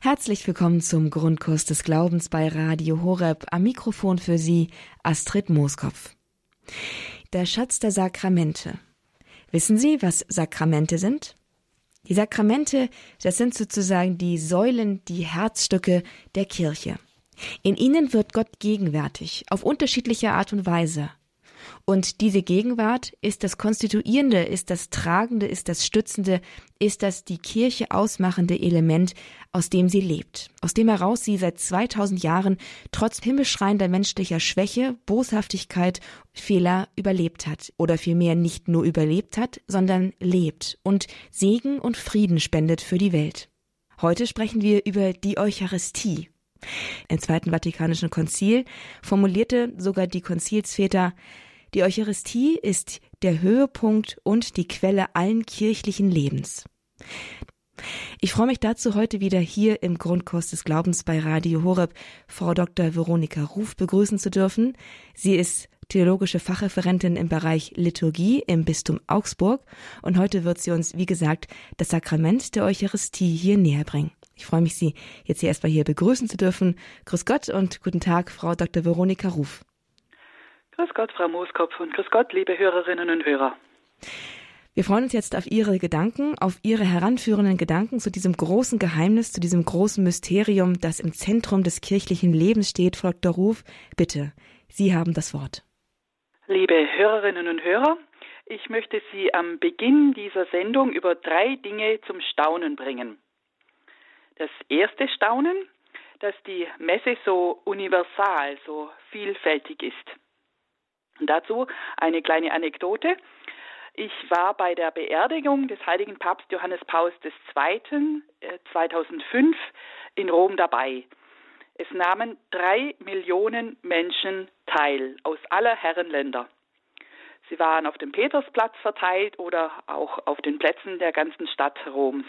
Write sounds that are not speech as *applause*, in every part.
Herzlich willkommen zum Grundkurs des Glaubens bei Radio Horeb. Am Mikrofon für Sie Astrid Mooskopf. Der Schatz der Sakramente. Wissen Sie, was Sakramente sind? Die Sakramente, das sind sozusagen die Säulen, die Herzstücke der Kirche. In ihnen wird Gott gegenwärtig, auf unterschiedliche Art und Weise. Und diese Gegenwart ist das Konstituierende, ist das Tragende, ist das Stützende, ist das die Kirche ausmachende Element, aus dem sie lebt, aus dem heraus sie seit 2000 Jahren trotz himmelschreiender menschlicher Schwäche, Boshaftigkeit, Fehler überlebt hat oder vielmehr nicht nur überlebt hat, sondern lebt und Segen und Frieden spendet für die Welt. Heute sprechen wir über die Eucharistie. Im Zweiten Vatikanischen Konzil formulierte sogar die Konzilsväter die Eucharistie ist der Höhepunkt und die Quelle allen kirchlichen Lebens. Ich freue mich dazu heute wieder hier im Grundkurs des Glaubens bei Radio Horeb Frau Dr. Veronika Ruf begrüßen zu dürfen. Sie ist theologische Fachreferentin im Bereich Liturgie im Bistum Augsburg und heute wird sie uns, wie gesagt, das Sakrament der Eucharistie hier näher bringen. Ich freue mich, Sie jetzt hier erstmal hier begrüßen zu dürfen. Grüß Gott und guten Tag, Frau Dr. Veronika Ruf. Grüß Gott, Frau Mooskopf und grüß Gott, liebe Hörerinnen und Hörer. Wir freuen uns jetzt auf Ihre Gedanken, auf Ihre heranführenden Gedanken zu diesem großen Geheimnis, zu diesem großen Mysterium, das im Zentrum des kirchlichen Lebens steht. Frau Dr. Ruf, bitte, Sie haben das Wort. Liebe Hörerinnen und Hörer, ich möchte Sie am Beginn dieser Sendung über drei Dinge zum Staunen bringen. Das erste Staunen, dass die Messe so universal, so vielfältig ist. Dazu eine kleine Anekdote. Ich war bei der Beerdigung des heiligen Papst Johannes Paus II. 2005 äh, in Rom dabei. Es nahmen drei Millionen Menschen teil aus aller Herrenländer. Sie waren auf dem Petersplatz verteilt oder auch auf den Plätzen der ganzen Stadt Roms.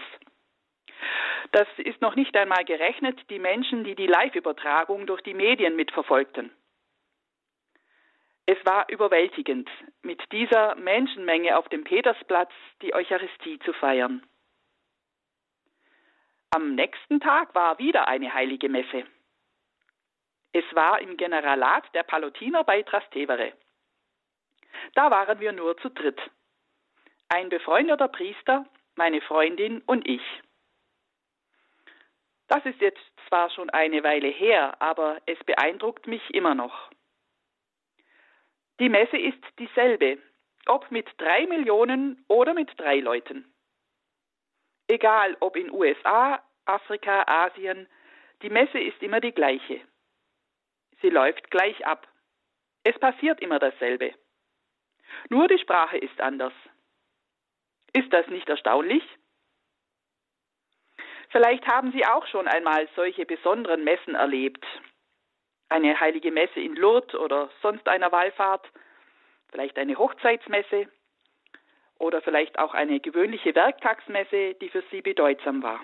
Das ist noch nicht einmal gerechnet die Menschen, die die Live-Übertragung durch die Medien mitverfolgten. Es war überwältigend, mit dieser Menschenmenge auf dem Petersplatz die Eucharistie zu feiern. Am nächsten Tag war wieder eine heilige Messe. Es war im Generalat der Palutiner bei Trastevere. Da waren wir nur zu dritt. Ein befreundeter Priester, meine Freundin und ich. Das ist jetzt zwar schon eine Weile her, aber es beeindruckt mich immer noch. Die Messe ist dieselbe, ob mit drei Millionen oder mit drei Leuten. Egal ob in USA, Afrika, Asien, die Messe ist immer die gleiche. Sie läuft gleich ab. Es passiert immer dasselbe. Nur die Sprache ist anders. Ist das nicht erstaunlich? Vielleicht haben Sie auch schon einmal solche besonderen Messen erlebt, eine heilige Messe in Lourdes oder sonst einer Wallfahrt, vielleicht eine Hochzeitsmesse oder vielleicht auch eine gewöhnliche Werktagsmesse, die für sie bedeutsam war.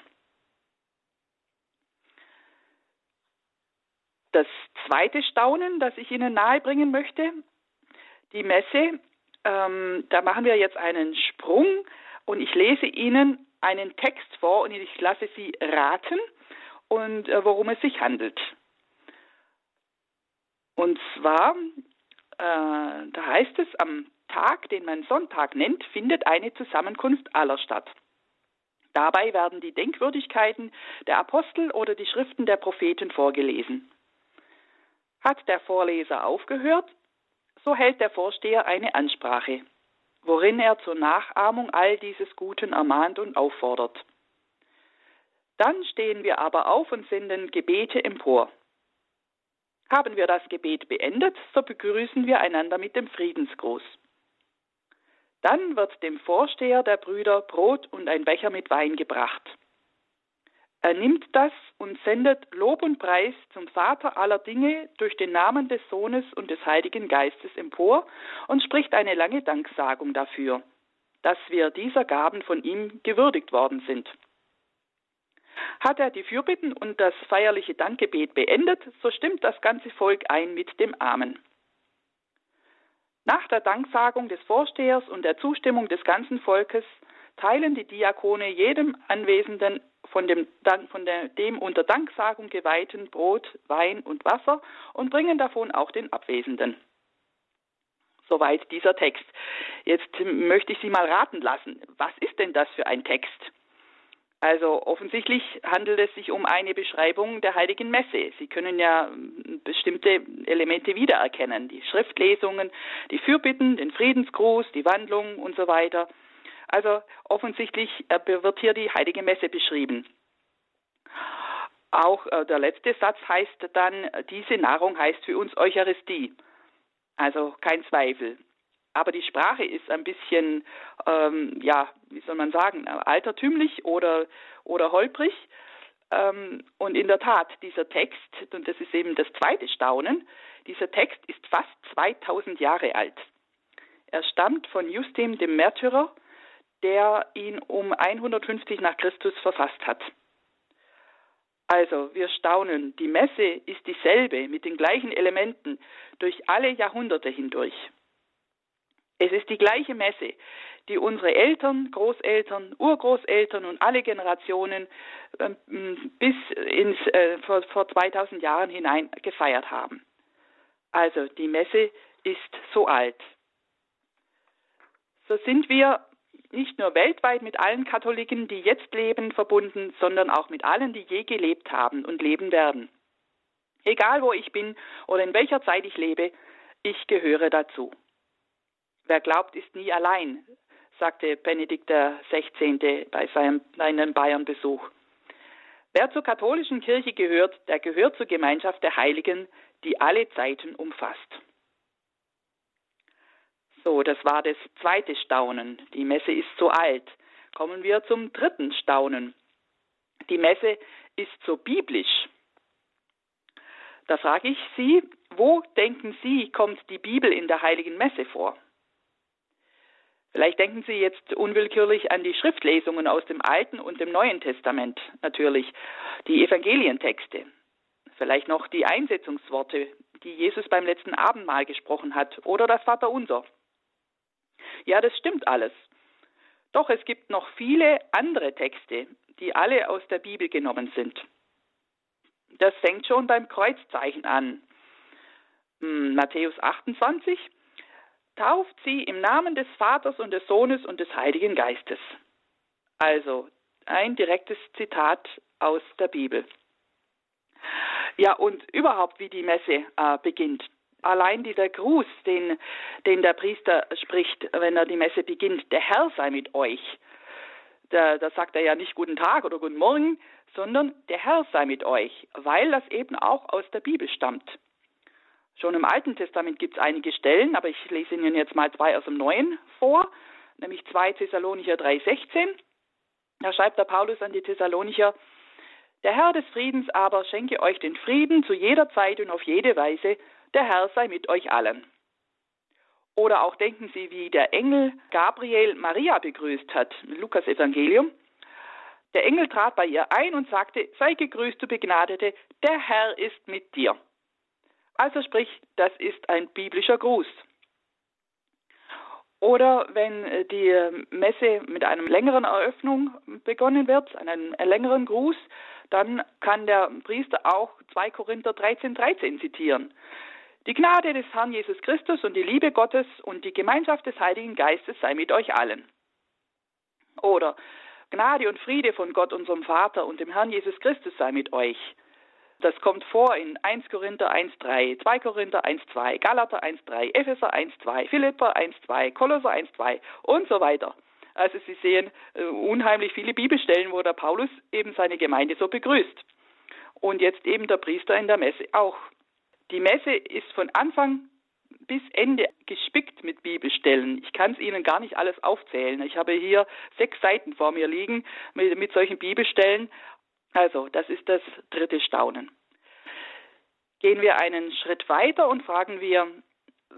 Das zweite Staunen, das ich Ihnen nahebringen möchte, die Messe, ähm, da machen wir jetzt einen Sprung und ich lese Ihnen einen Text vor und ich lasse Sie raten und äh, worum es sich handelt. Und zwar, äh, da heißt es, am Tag, den man Sonntag nennt, findet eine Zusammenkunft aller statt. Dabei werden die Denkwürdigkeiten der Apostel oder die Schriften der Propheten vorgelesen. Hat der Vorleser aufgehört, so hält der Vorsteher eine Ansprache, worin er zur Nachahmung all dieses Guten ermahnt und auffordert. Dann stehen wir aber auf und senden Gebete empor. Haben wir das Gebet beendet, so begrüßen wir einander mit dem Friedensgruß. Dann wird dem Vorsteher der Brüder Brot und ein Becher mit Wein gebracht. Er nimmt das und sendet Lob und Preis zum Vater aller Dinge durch den Namen des Sohnes und des Heiligen Geistes empor und spricht eine lange Danksagung dafür, dass wir dieser Gaben von ihm gewürdigt worden sind. Hat er die Fürbitten und das feierliche Dankgebet beendet, so stimmt das ganze Volk ein mit dem Amen. Nach der Danksagung des Vorstehers und der Zustimmung des ganzen Volkes teilen die Diakone jedem Anwesenden von dem, von dem unter Danksagung geweihten Brot, Wein und Wasser und bringen davon auch den Abwesenden. Soweit dieser Text. Jetzt möchte ich Sie mal raten lassen. Was ist denn das für ein Text? Also offensichtlich handelt es sich um eine Beschreibung der heiligen Messe. Sie können ja hm, bestimmte Elemente wiedererkennen. Die Schriftlesungen, die Fürbitten, den Friedensgruß, die Wandlung und so weiter. Also offensichtlich äh, wird hier die heilige Messe beschrieben. Auch äh, der letzte Satz heißt dann, diese Nahrung heißt für uns Eucharistie. Also kein Zweifel aber die Sprache ist ein bisschen, ähm, ja, wie soll man sagen, altertümlich oder, oder holprig. Ähm, und in der Tat, dieser Text, und das ist eben das zweite Staunen, dieser Text ist fast 2000 Jahre alt. Er stammt von Justin dem Märtyrer, der ihn um 150 nach Christus verfasst hat. Also, wir staunen, die Messe ist dieselbe mit den gleichen Elementen durch alle Jahrhunderte hindurch. Es ist die gleiche Messe, die unsere Eltern, Großeltern, Urgroßeltern und alle Generationen äh, bis ins, äh, vor, vor 2000 Jahren hinein gefeiert haben. Also die Messe ist so alt. So sind wir nicht nur weltweit mit allen Katholiken, die jetzt leben, verbunden, sondern auch mit allen, die je gelebt haben und leben werden. Egal wo ich bin oder in welcher Zeit ich lebe, ich gehöre dazu. Wer glaubt, ist nie allein, sagte Benedikt XVI. bei seinem Bayern-Besuch. Wer zur katholischen Kirche gehört, der gehört zur Gemeinschaft der Heiligen, die alle Zeiten umfasst. So, das war das zweite Staunen. Die Messe ist so alt. Kommen wir zum dritten Staunen. Die Messe ist so biblisch. Da frage ich Sie, wo denken Sie, kommt die Bibel in der heiligen Messe vor? Vielleicht denken Sie jetzt unwillkürlich an die Schriftlesungen aus dem Alten und dem Neuen Testament natürlich, die Evangelientexte, vielleicht noch die Einsetzungsworte, die Jesus beim letzten Abendmahl gesprochen hat, oder das Vaterunser. Ja, das stimmt alles. Doch es gibt noch viele andere Texte, die alle aus der Bibel genommen sind. Das fängt schon beim Kreuzzeichen an. Hm, Matthäus 28, tauft sie im Namen des Vaters und des Sohnes und des Heiligen Geistes. Also ein direktes Zitat aus der Bibel. Ja, und überhaupt, wie die Messe äh, beginnt. Allein dieser Gruß, den, den der Priester spricht, wenn er die Messe beginnt, der Herr sei mit euch. Da, da sagt er ja nicht guten Tag oder guten Morgen, sondern der Herr sei mit euch, weil das eben auch aus der Bibel stammt. Schon im Alten Testament gibt es einige Stellen, aber ich lese Ihnen jetzt mal zwei aus dem Neuen vor, nämlich 2 Thessalonicher 3,16. Da schreibt der Paulus an die Thessalonicher, der Herr des Friedens aber schenke euch den Frieden zu jeder Zeit und auf jede Weise, der Herr sei mit euch allen. Oder auch denken Sie, wie der Engel Gabriel Maria begrüßt hat, Lukas Evangelium. Der Engel trat bei ihr ein und sagte, sei gegrüßt, du Begnadete, der Herr ist mit dir. Also sprich, das ist ein biblischer Gruß. Oder wenn äh, die Messe mit einer längeren Eröffnung begonnen wird, einem längeren Gruß, dann kann der Priester auch 2 Korinther 13, 13 zitieren. Die Gnade des Herrn Jesus Christus und die Liebe Gottes und die Gemeinschaft des Heiligen Geistes sei mit euch allen. Oder Gnade und Friede von Gott, unserem Vater und dem Herrn Jesus Christus sei mit euch. Das kommt vor in 1 Korinther 1,3, 2 Korinther 1,2, Galater 1,3, Epheser 1,2, Philipper 1,2, Kolosser 1,2 und so weiter. Also Sie sehen äh, unheimlich viele Bibelstellen, wo der Paulus eben seine Gemeinde so begrüßt. Und jetzt eben der Priester in der Messe auch. Die Messe ist von Anfang bis Ende gespickt mit Bibelstellen. Ich kann es Ihnen gar nicht alles aufzählen. Ich habe hier sechs Seiten vor mir liegen mit, mit solchen Bibelstellen also, das ist das dritte Staunen. Gehen wir einen Schritt weiter und fragen wir,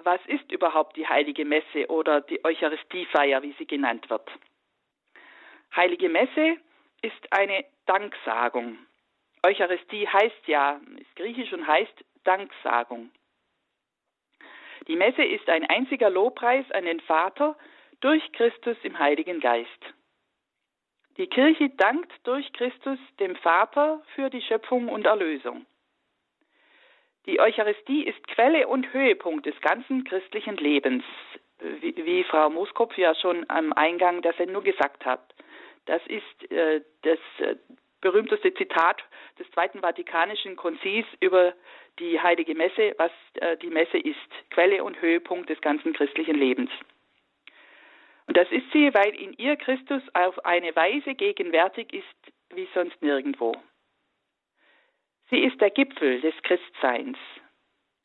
was ist überhaupt die heilige Messe oder die Eucharistiefeier, wie sie genannt wird? Heilige Messe ist eine Danksagung. Eucharistie heißt ja, ist griechisch und heißt Danksagung. Die Messe ist ein einziger Lobpreis an den Vater durch Christus im Heiligen Geist. Die Kirche dankt durch Christus dem Vater für die Schöpfung und Erlösung. Die Eucharistie ist Quelle und Höhepunkt des ganzen christlichen Lebens, wie, wie Frau Moskopf ja schon am Eingang der Sendung gesagt hat. Das ist äh, das äh, berühmteste Zitat des Zweiten Vatikanischen Konzils über die Heilige Messe, was äh, die Messe ist, Quelle und Höhepunkt des ganzen christlichen Lebens. Das ist sie, weil in ihr Christus auf eine Weise gegenwärtig ist wie sonst nirgendwo. Sie ist der Gipfel des Christseins.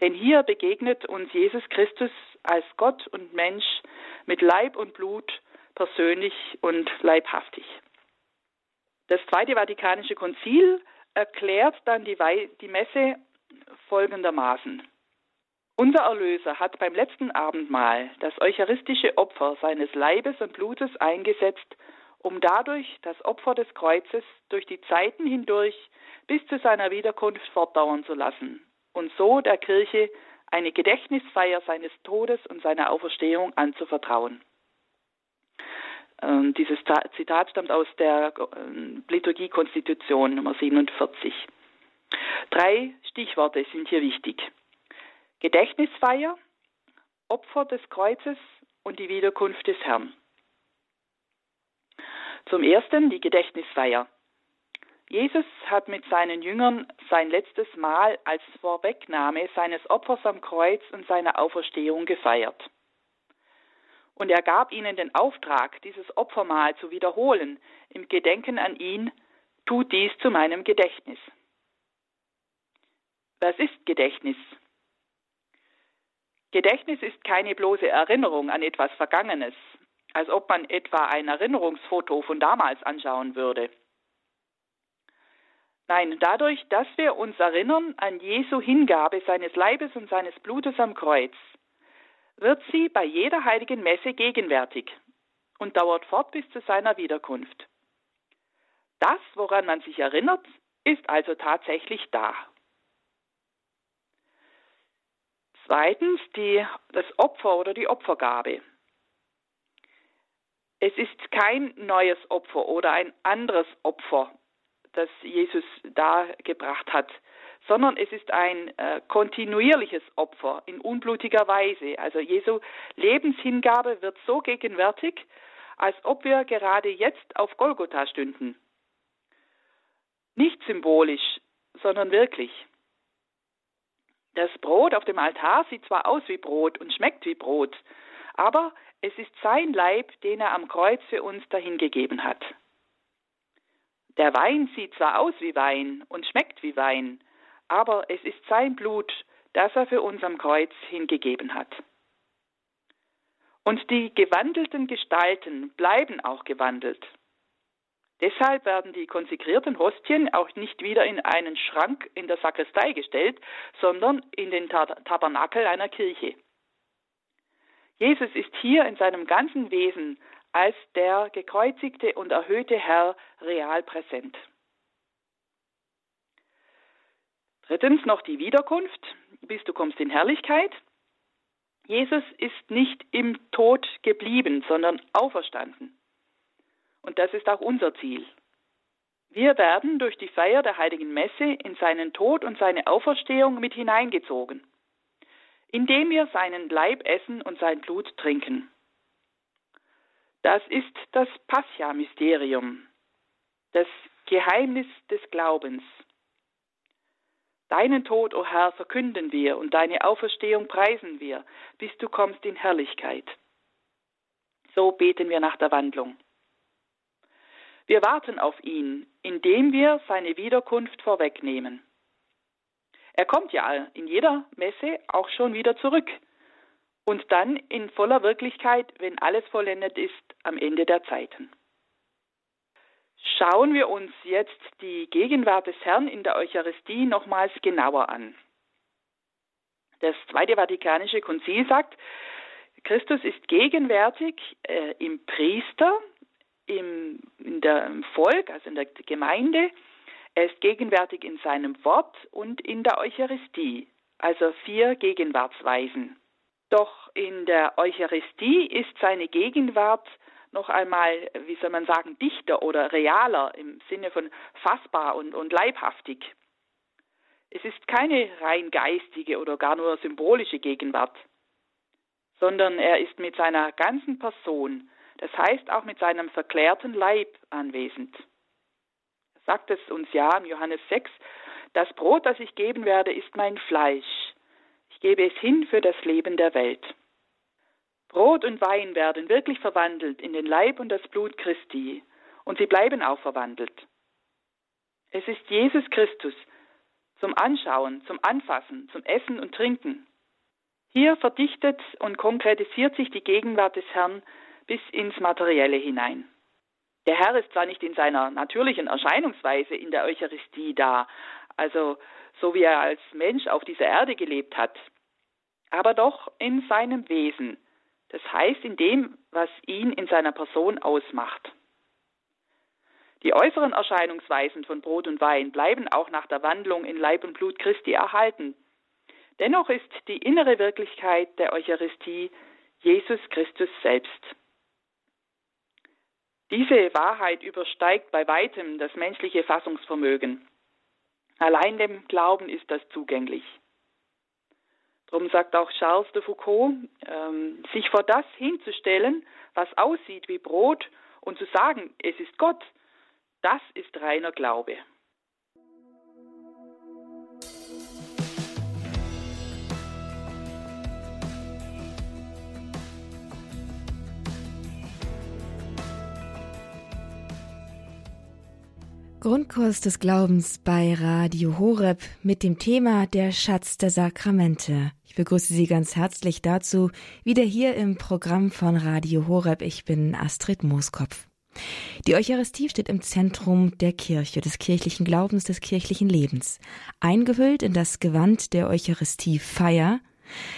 Denn hier begegnet uns Jesus Christus als Gott und Mensch mit Leib und Blut persönlich und leibhaftig. Das Zweite Vatikanische Konzil erklärt dann die Messe folgendermaßen. Unser Erlöser hat beim letzten Abendmahl das eucharistische Opfer seines Leibes und Blutes eingesetzt, um dadurch das Opfer des Kreuzes durch die Zeiten hindurch bis zu seiner Wiederkunft fortdauern zu lassen und so der Kirche eine Gedächtnisfeier seines Todes und seiner Auferstehung anzuvertrauen. Ähm, dieses Zitat stammt aus der ähm, Liturgie-Konstitution Nummer 47. Drei Stichworte sind hier wichtig. Gedächtnisfeier, Opfer des Kreuzes und die Wiederkunft des Herrn. Zum ersten die Gedächtnisfeier. Jesus hat mit seinen Jüngern sein letztes Mal als Vorwegnahme seines Opfers am Kreuz und seiner Auferstehung gefeiert. Und er gab ihnen den Auftrag, dieses Opfermahl zu wiederholen, im Gedenken an ihn, tut dies zu meinem Gedächtnis. Was ist Gedächtnis? Gedächtnis ist keine bloße Erinnerung an etwas Vergangenes, als ob man etwa ein Erinnerungsfoto von damals anschauen würde. Nein, dadurch, dass wir uns erinnern an Jesu Hingabe seines Leibes und seines Blutes am Kreuz, wird sie bei jeder heiligen Messe gegenwärtig und dauert fort bis zu seiner Wiederkunft. Das, woran man sich erinnert, ist also tatsächlich da. Zweitens die, das Opfer oder die Opfergabe. Es ist kein neues Opfer oder ein anderes Opfer, das Jesus da gebracht hat, sondern es ist ein äh, kontinuierliches Opfer in unblutiger Weise. Also Jesu Lebenshingabe wird so gegenwärtig, als ob wir gerade jetzt auf Golgotha stünden. Nicht symbolisch, sondern wirklich. Das Brot auf dem Altar sieht zwar aus wie Brot und schmeckt wie Brot, aber es ist sein Leib, den er am Kreuz für uns dahingegeben hat. Der Wein sieht zwar aus wie Wein und schmeckt wie Wein, aber es ist sein Blut, das er für uns am Kreuz hingegeben hat. Und die gewandelten Gestalten bleiben auch gewandelt. Deshalb werden die konsekrierten Hostien auch nicht wieder in einen Schrank in der Sakristei gestellt, sondern in den Tabernakel einer Kirche. Jesus ist hier in seinem ganzen Wesen als der gekreuzigte und erhöhte Herr real präsent. Drittens noch die Wiederkunft, bis du kommst in Herrlichkeit. Jesus ist nicht im Tod geblieben, sondern auferstanden. Und das ist auch unser Ziel. Wir werden durch die Feier der heiligen Messe in seinen Tod und seine Auferstehung mit hineingezogen, indem wir seinen Leib essen und sein Blut trinken. Das ist das Pascha-Mysterium, das Geheimnis des Glaubens. Deinen Tod, o oh Herr, verkünden wir und deine Auferstehung preisen wir, bis du kommst in Herrlichkeit. So beten wir nach der Wandlung. Wir warten auf ihn, indem wir seine Wiederkunft vorwegnehmen. Er kommt ja in jeder Messe auch schon wieder zurück und dann in voller Wirklichkeit, wenn alles vollendet ist, am Ende der Zeiten. Schauen wir uns jetzt die Gegenwart des Herrn in der Eucharistie nochmals genauer an. Das Zweite Vatikanische Konzil sagt, Christus ist gegenwärtig äh, im Priester, im, in der, im Volk, also in der Gemeinde. Er ist gegenwärtig in seinem Wort und in der Eucharistie, also vier Gegenwartsweisen. Doch in der Eucharistie ist seine Gegenwart noch einmal, wie soll man sagen, dichter oder realer im Sinne von fassbar und, und leibhaftig. Es ist keine rein geistige oder gar nur symbolische Gegenwart, sondern er ist mit seiner ganzen Person, das heißt auch mit seinem verklärten Leib anwesend. Er sagt es uns ja im Johannes 6, das Brot, das ich geben werde, ist mein Fleisch. Ich gebe es hin für das Leben der Welt. Brot und Wein werden wirklich verwandelt in den Leib und das Blut Christi, und sie bleiben auch verwandelt. Es ist Jesus Christus zum Anschauen, zum Anfassen, zum Essen und Trinken. Hier verdichtet und konkretisiert sich die Gegenwart des Herrn bis ins Materielle hinein. Der Herr ist zwar nicht in seiner natürlichen Erscheinungsweise in der Eucharistie da, also so wie er als Mensch auf dieser Erde gelebt hat, aber doch in seinem Wesen, das heißt in dem, was ihn in seiner Person ausmacht. Die äußeren Erscheinungsweisen von Brot und Wein bleiben auch nach der Wandlung in Leib und Blut Christi erhalten. Dennoch ist die innere Wirklichkeit der Eucharistie Jesus Christus selbst. Diese Wahrheit übersteigt bei weitem das menschliche Fassungsvermögen. Allein dem Glauben ist das zugänglich. Darum sagt auch Charles de Foucault, ähm, sich vor das hinzustellen, was aussieht wie Brot und zu sagen, es ist Gott, das ist reiner Glaube. Grundkurs des Glaubens bei Radio Horeb mit dem Thema Der Schatz der Sakramente. Ich begrüße Sie ganz herzlich dazu, wieder hier im Programm von Radio Horeb. Ich bin Astrid Mooskopf. Die Eucharistie steht im Zentrum der Kirche, des kirchlichen Glaubens, des kirchlichen Lebens. Eingehüllt in das Gewand der Eucharistiefeier,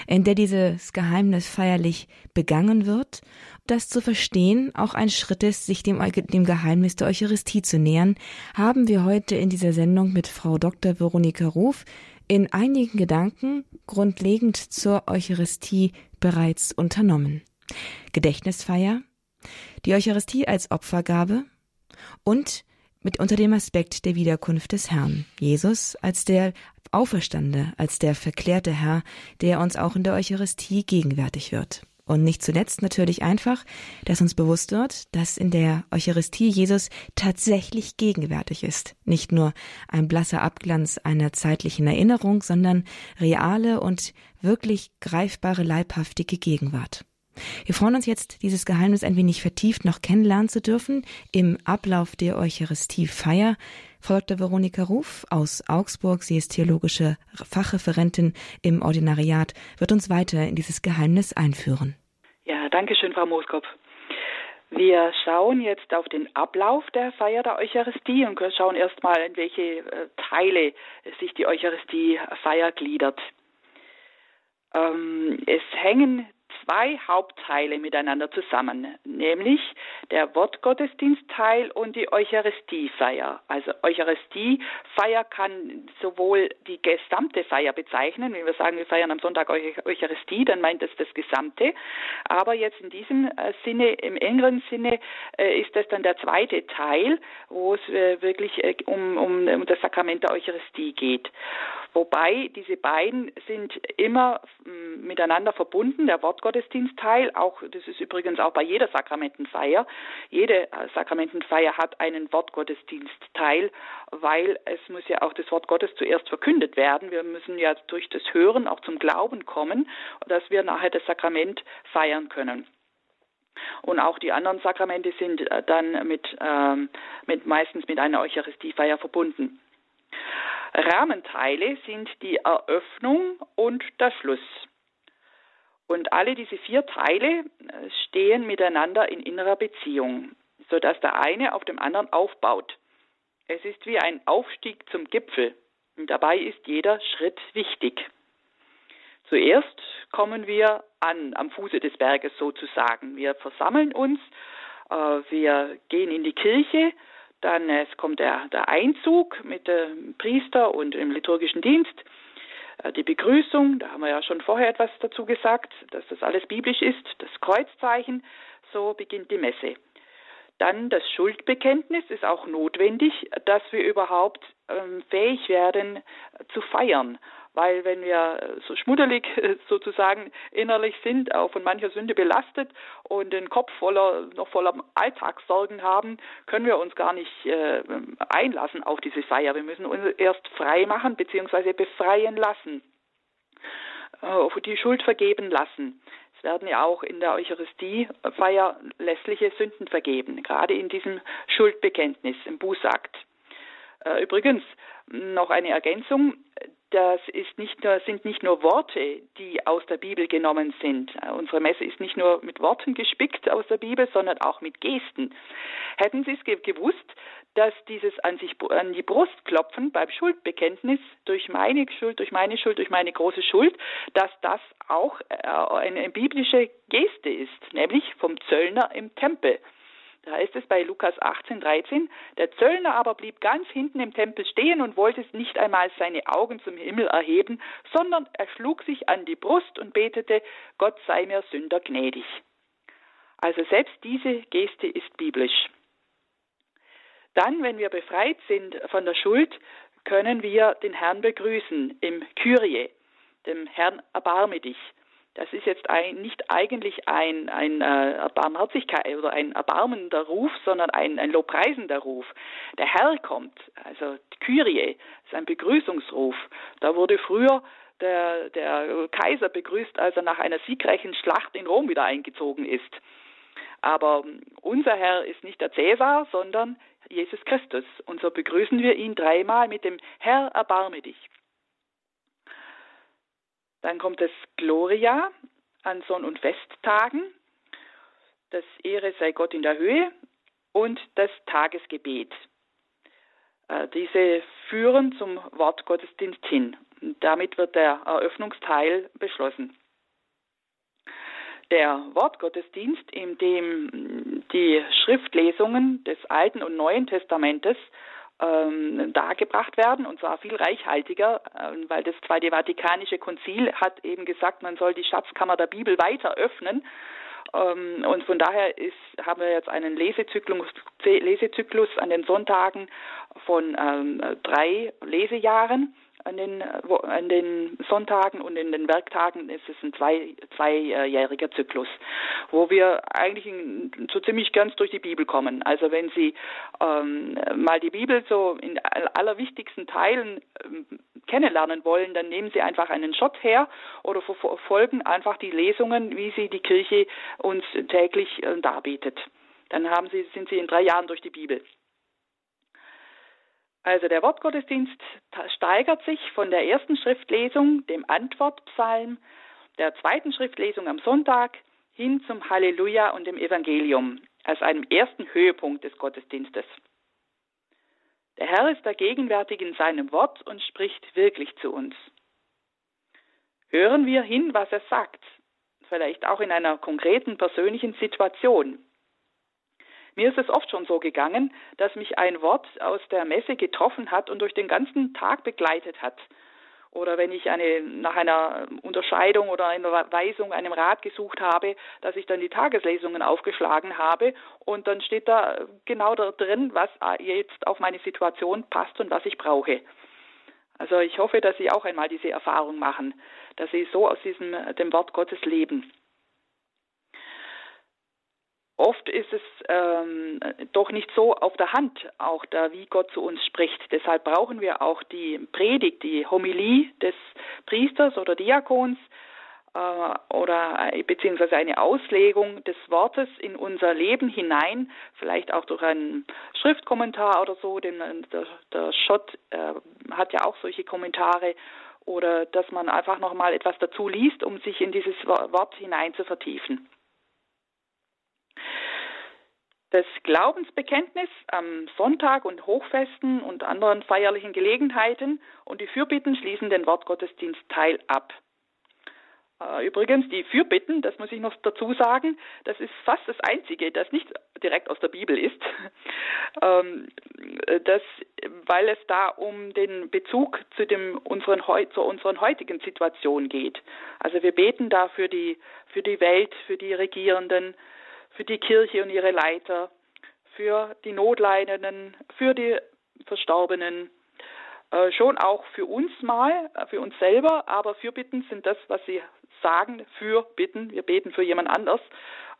in der dieses Geheimnis feierlich begangen wird das zu verstehen auch ein Schritt ist, sich dem, dem Geheimnis der Eucharistie zu nähern, haben wir heute in dieser Sendung mit Frau Dr. Veronika Ruf in einigen Gedanken grundlegend zur Eucharistie bereits unternommen. Gedächtnisfeier, die Eucharistie als Opfergabe und mit unter dem Aspekt der Wiederkunft des Herrn, Jesus als der Auferstande, als der verklärte Herr, der uns auch in der Eucharistie gegenwärtig wird. Und nicht zuletzt natürlich einfach, dass uns bewusst wird, dass in der Eucharistie Jesus tatsächlich gegenwärtig ist. Nicht nur ein blasser Abglanz einer zeitlichen Erinnerung, sondern reale und wirklich greifbare leibhaftige Gegenwart. Wir freuen uns jetzt, dieses Geheimnis ein wenig vertieft noch kennenlernen zu dürfen im Ablauf der Eucharistiefeier. Dr. Veronika Ruf aus Augsburg, sie ist theologische Fachreferentin im Ordinariat, wird uns weiter in dieses Geheimnis einführen. Ja, danke schön, Frau Mooskopf. Wir schauen jetzt auf den Ablauf der Feier der Eucharistie und schauen erstmal, in welche äh, Teile sich die Eucharistiefeier gliedert. Ähm, es hängen zwei Hauptteile miteinander zusammen, nämlich der Wortgottesdienstteil und die Eucharistiefeier. Also Eucharistiefeier kann sowohl die gesamte Feier bezeichnen, wenn wir sagen, wir feiern am Sonntag Eucharistie, dann meint das das Gesamte. Aber jetzt in diesem äh, Sinne, im engeren Sinne, äh, ist das dann der zweite Teil, wo es äh, wirklich um, um, um das Sakrament der Eucharistie geht. Wobei diese beiden sind immer mm, miteinander verbunden. Der Wortgottesdienstteil, auch das ist übrigens auch bei jeder Sakramentenfeier. Jede äh, Sakramentenfeier hat einen Wortgottesdienstteil, weil es muss ja auch das Wort Gottes zuerst verkündet werden. Wir müssen ja durch das Hören auch zum Glauben kommen, dass wir nachher das Sakrament feiern können. Und auch die anderen Sakramente sind äh, dann mit, ähm, mit meistens mit einer Eucharistiefeier verbunden. Rahmenteile sind die Eröffnung und der Schluss. Und alle diese vier Teile äh, stehen miteinander in innerer Beziehung, sodass der eine auf dem anderen aufbaut. Es ist wie ein Aufstieg zum Gipfel und dabei ist jeder Schritt wichtig. Zuerst kommen wir an, am Fuße des Berges sozusagen. Wir versammeln uns, äh, wir gehen in die Kirche dann es kommt der, der Einzug mit dem Priester und im liturgischen Dienst. Äh, die Begrüßung, da haben wir ja schon vorher etwas dazu gesagt, dass das alles biblisch ist, das Kreuzzeichen, so beginnt die Messe. Dann das Schuldbekenntnis ist auch notwendig, dass wir überhaupt ähm, fähig werden zu feiern. Weil wenn wir so schmuddelig *laughs* sozusagen innerlich sind, auch von mancher Sünde belastet und den Kopf voller, noch voller Alltagssorgen haben, können wir uns gar nicht äh, einlassen auf diese Feier. Wir müssen uns erst frei machen bzw. befreien lassen, äh, die Schuld vergeben lassen werden ja auch in der Eucharistiefeier lässliche Sünden vergeben, gerade in diesem Schuldbekenntnis, im Bußakt. Äh, übrigens noch eine Ergänzung das ist nicht nur, sind nicht nur Worte, die aus der Bibel genommen sind. Unsere Messe ist nicht nur mit Worten gespickt aus der Bibel, sondern auch mit Gesten. Hätten Sie es gewusst, dass dieses an sich an die Brust klopfen beim Schuldbekenntnis durch meine Schuld, durch meine Schuld, durch meine große Schuld, dass das auch äh, eine biblische Geste ist, nämlich vom Zöllner im Tempel. Da heißt es bei Lukas 18, 13, der Zöllner aber blieb ganz hinten im Tempel stehen und wollte nicht einmal seine Augen zum Himmel erheben, sondern er schlug sich an die Brust und betete, Gott sei mir Sünder gnädig. Also selbst diese Geste ist biblisch. Dann, wenn wir befreit sind von der Schuld, können wir den Herrn begrüßen im Kyrie, dem Herrn erbarme dich. Das ist jetzt ein, nicht eigentlich ein, ein äh, Barmherzigkeit oder ein erbarmender Ruf, sondern ein, ein lobpreisender Ruf. Der Herr kommt, also Kyrie, ist ein Begrüßungsruf. Da wurde früher der, der Kaiser begrüßt, als er nach einer siegreichen Schlacht in Rom wieder eingezogen ist. Aber unser Herr ist nicht der Cäsar, sondern Jesus Christus. Und so begrüßen wir ihn dreimal mit dem Herr, erbarme dich. Dann kommt das Gloria an Sonn- und Festtagen, das Ehre sei Gott in der Höhe und das Tagesgebet. Äh, diese führen zum Wortgottesdienst hin. Damit wird der Eröffnungsteil beschlossen. Der Wortgottesdienst, in dem die Schriftlesungen des Alten und Neuen Testamentes ähm, dargebracht werden, und zwar viel reichhaltiger, äh, weil das Zweite Vatikanische Konzil hat eben gesagt, man soll die Schatzkammer der Bibel weiter öffnen. Ähm, und von daher ist, haben wir jetzt einen Lesezyklus, Lesezyklus an den Sonntagen von ähm, drei Lesejahren an den, an den Sonntagen und in den Werktagen ist es ein zwei, zweijähriger Zyklus, wo wir eigentlich so ziemlich ganz durch die Bibel kommen. Also wenn Sie ähm, mal die Bibel so in allerwichtigsten Teilen ähm, kennenlernen wollen, dann nehmen Sie einfach einen Shot her oder verfolgen einfach die Lesungen, wie sie die Kirche uns täglich äh, darbietet. Dann haben Sie, sind Sie in drei Jahren durch die Bibel. Also der Wortgottesdienst steigert sich von der ersten Schriftlesung, dem Antwortpsalm, der zweiten Schriftlesung am Sonntag hin zum Halleluja und dem Evangelium als einem ersten Höhepunkt des Gottesdienstes. Der Herr ist da gegenwärtig in seinem Wort und spricht wirklich zu uns. Hören wir hin, was er sagt, vielleicht auch in einer konkreten persönlichen Situation. Mir ist es oft schon so gegangen, dass mich ein Wort aus der Messe getroffen hat und durch den ganzen Tag begleitet hat. Oder wenn ich eine, nach einer Unterscheidung oder einer Weisung, einem Rat gesucht habe, dass ich dann die Tageslesungen aufgeschlagen habe und dann steht da genau da drin, was jetzt auf meine Situation passt und was ich brauche. Also ich hoffe, dass Sie auch einmal diese Erfahrung machen, dass Sie so aus diesem, dem Wort Gottes leben. Oft ist es ähm, doch nicht so auf der Hand, auch da, wie Gott zu uns spricht. Deshalb brauchen wir auch die Predigt, die Homilie des Priesters oder Diakons äh, oder äh, beziehungsweise eine Auslegung des Wortes in unser Leben hinein, vielleicht auch durch einen Schriftkommentar oder so. Denn äh, der, der Schott äh, hat ja auch solche Kommentare oder dass man einfach noch mal etwas dazu liest, um sich in dieses Wort hinein zu vertiefen. Das Glaubensbekenntnis am Sonntag und Hochfesten und anderen feierlichen Gelegenheiten und die Fürbitten schließen den Wortgottesdienst Teil ab. Äh, übrigens, die Fürbitten, das muss ich noch dazu sagen, das ist fast das Einzige, das nicht direkt aus der Bibel ist, *laughs* ähm, das, weil es da um den Bezug zu, dem, unseren, zu unseren heutigen Situation geht. Also wir beten da für die, für die Welt, für die Regierenden, für die Kirche und ihre Leiter, für die Notleidenden, für die Verstorbenen, äh, schon auch für uns mal, äh, für uns selber, aber Fürbitten sind das, was Sie sagen, für Bitten. Wir beten für jemand anders.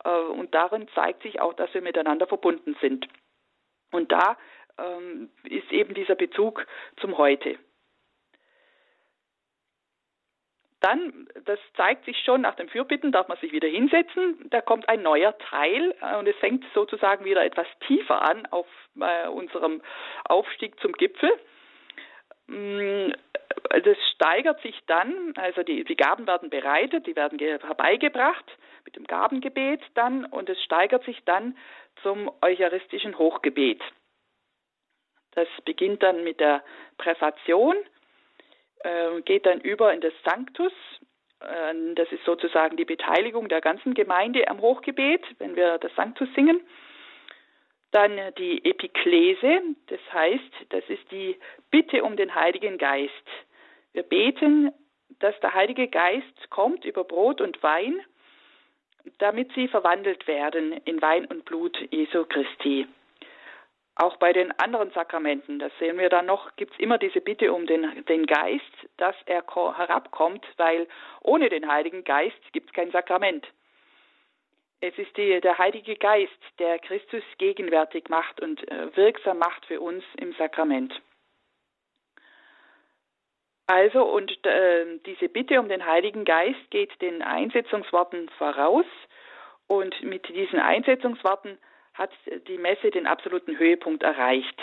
Äh, und darin zeigt sich auch, dass wir miteinander verbunden sind. Und da ähm, ist eben dieser Bezug zum Heute. Dann, das zeigt sich schon, nach dem Fürbitten darf man sich wieder hinsetzen. Da kommt ein neuer Teil äh, und es fängt sozusagen wieder etwas tiefer an auf äh, unserem Aufstieg zum Gipfel. Mm, das steigert sich dann, also die, die Gaben werden bereitet, die werden herbeigebracht mit dem Gabengebet dann und es steigert sich dann zum eucharistischen Hochgebet. Das beginnt dann mit der Präfation äh, geht dann über in das Sanctus. Äh, das ist sozusagen die Beteiligung der ganzen Gemeinde am Hochgebet, wenn wir das Sanctus singen. Dann die Epiklese, das heißt, das ist die Bitte um den Heiligen Geist. Wir beten, dass der Heilige Geist kommt über Brot und Wein, damit sie verwandelt werden in Wein und Blut Jesu Christi. Auch bei den anderen Sakramenten, das sehen wir dann noch, gibt es immer diese Bitte um den, den Geist, dass er herabkommt, weil ohne den Heiligen Geist gibt es kein Sakrament. Es ist die, der Heilige Geist, der Christus gegenwärtig macht und äh, wirksam macht für uns im Sakrament. Also, und äh, diese Bitte um den Heiligen Geist geht den Einsetzungsworten voraus. Und mit diesen Einsetzungsworten hat die Messe den absoluten Höhepunkt erreicht.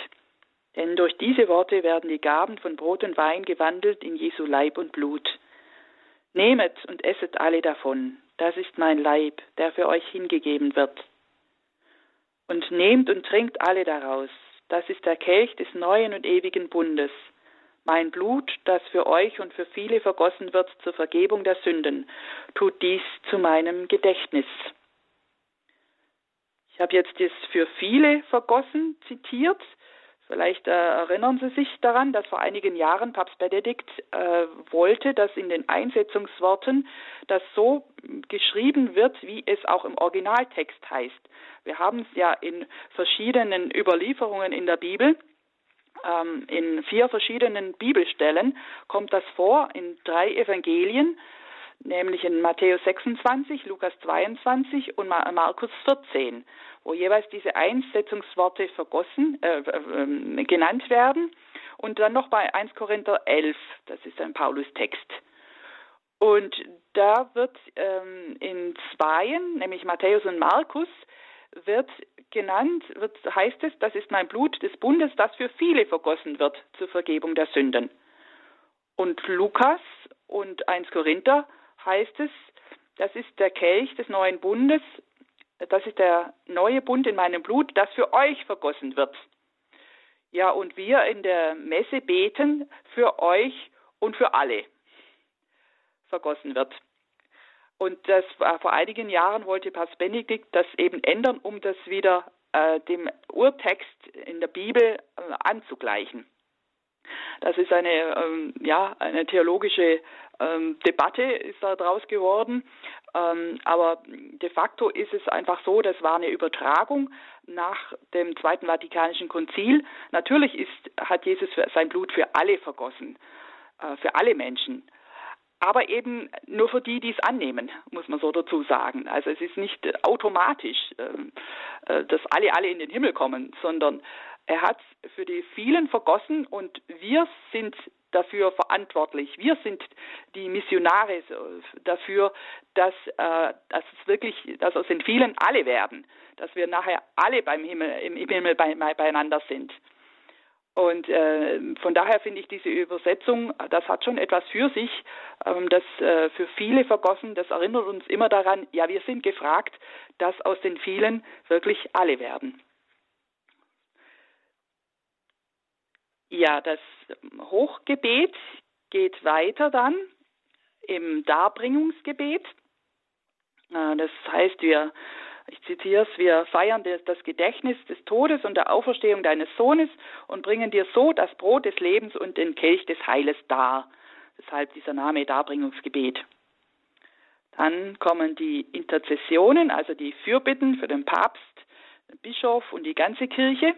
Denn durch diese Worte werden die Gaben von Brot und Wein gewandelt in Jesu Leib und Blut. Nehmet und esset alle davon, das ist mein Leib, der für euch hingegeben wird. Und nehmt und trinkt alle daraus, das ist der Kelch des neuen und ewigen Bundes, mein Blut, das für euch und für viele vergossen wird zur Vergebung der Sünden, tut dies zu meinem Gedächtnis. Ich habe jetzt das für viele vergossen zitiert. Vielleicht äh, erinnern Sie sich daran, dass vor einigen Jahren Papst Benedikt äh, wollte, dass in den Einsetzungsworten das so geschrieben wird, wie es auch im Originaltext heißt. Wir haben es ja in verschiedenen Überlieferungen in der Bibel. Ähm, in vier verschiedenen Bibelstellen kommt das vor, in drei Evangelien, nämlich in Matthäus 26, Lukas 22 und Markus 14 wo jeweils diese Einsetzungsworte vergossen, äh, äh, genannt werden. Und dann noch bei 1 Korinther 11, das ist ein Paulus-Text. Und da wird ähm, in Zweien, nämlich Matthäus und Markus, wird genannt, wird, heißt es, das ist mein Blut des Bundes, das für viele vergossen wird zur Vergebung der Sünden. Und Lukas und 1 Korinther heißt es, das ist der Kelch des neuen Bundes, das ist der neue Bund in meinem Blut, das für euch vergossen wird. Ja, und wir in der Messe beten für euch und für alle vergossen wird. Und das war vor einigen Jahren wollte Papst Benedikt das eben ändern, um das wieder äh, dem Urtext in der Bibel äh, anzugleichen. Das ist eine, ähm, ja, eine theologische ähm, Debatte ist da draus geworden. Ähm, aber de facto ist es einfach so, das war eine Übertragung nach dem Zweiten Vatikanischen Konzil. Natürlich ist, hat Jesus sein Blut für alle vergossen, äh, für alle Menschen. Aber eben nur für die, die es annehmen, muss man so dazu sagen. Also es ist nicht automatisch, äh, äh, dass alle alle in den Himmel kommen, sondern er hat für die vielen vergossen und wir sind dafür verantwortlich. Wir sind die Missionare dafür, dass, äh, dass es wirklich, dass aus den vielen alle werden, dass wir nachher alle beim Himmel, im Himmel bei, beieinander sind. Und äh, von daher finde ich diese Übersetzung, das hat schon etwas für sich, ähm, das äh, für viele vergossen, das erinnert uns immer daran, ja, wir sind gefragt, dass aus den vielen wirklich alle werden. Ja, das Hochgebet geht weiter dann im Darbringungsgebet. Äh, das heißt, wir, ich zitiere es, wir feiern das Gedächtnis des Todes und der Auferstehung deines Sohnes und bringen dir so das Brot des Lebens und den Kelch des Heiles dar. Deshalb dieser Name Darbringungsgebet. Dann kommen die Interzessionen, also die Fürbitten für den Papst, den Bischof und die ganze Kirche.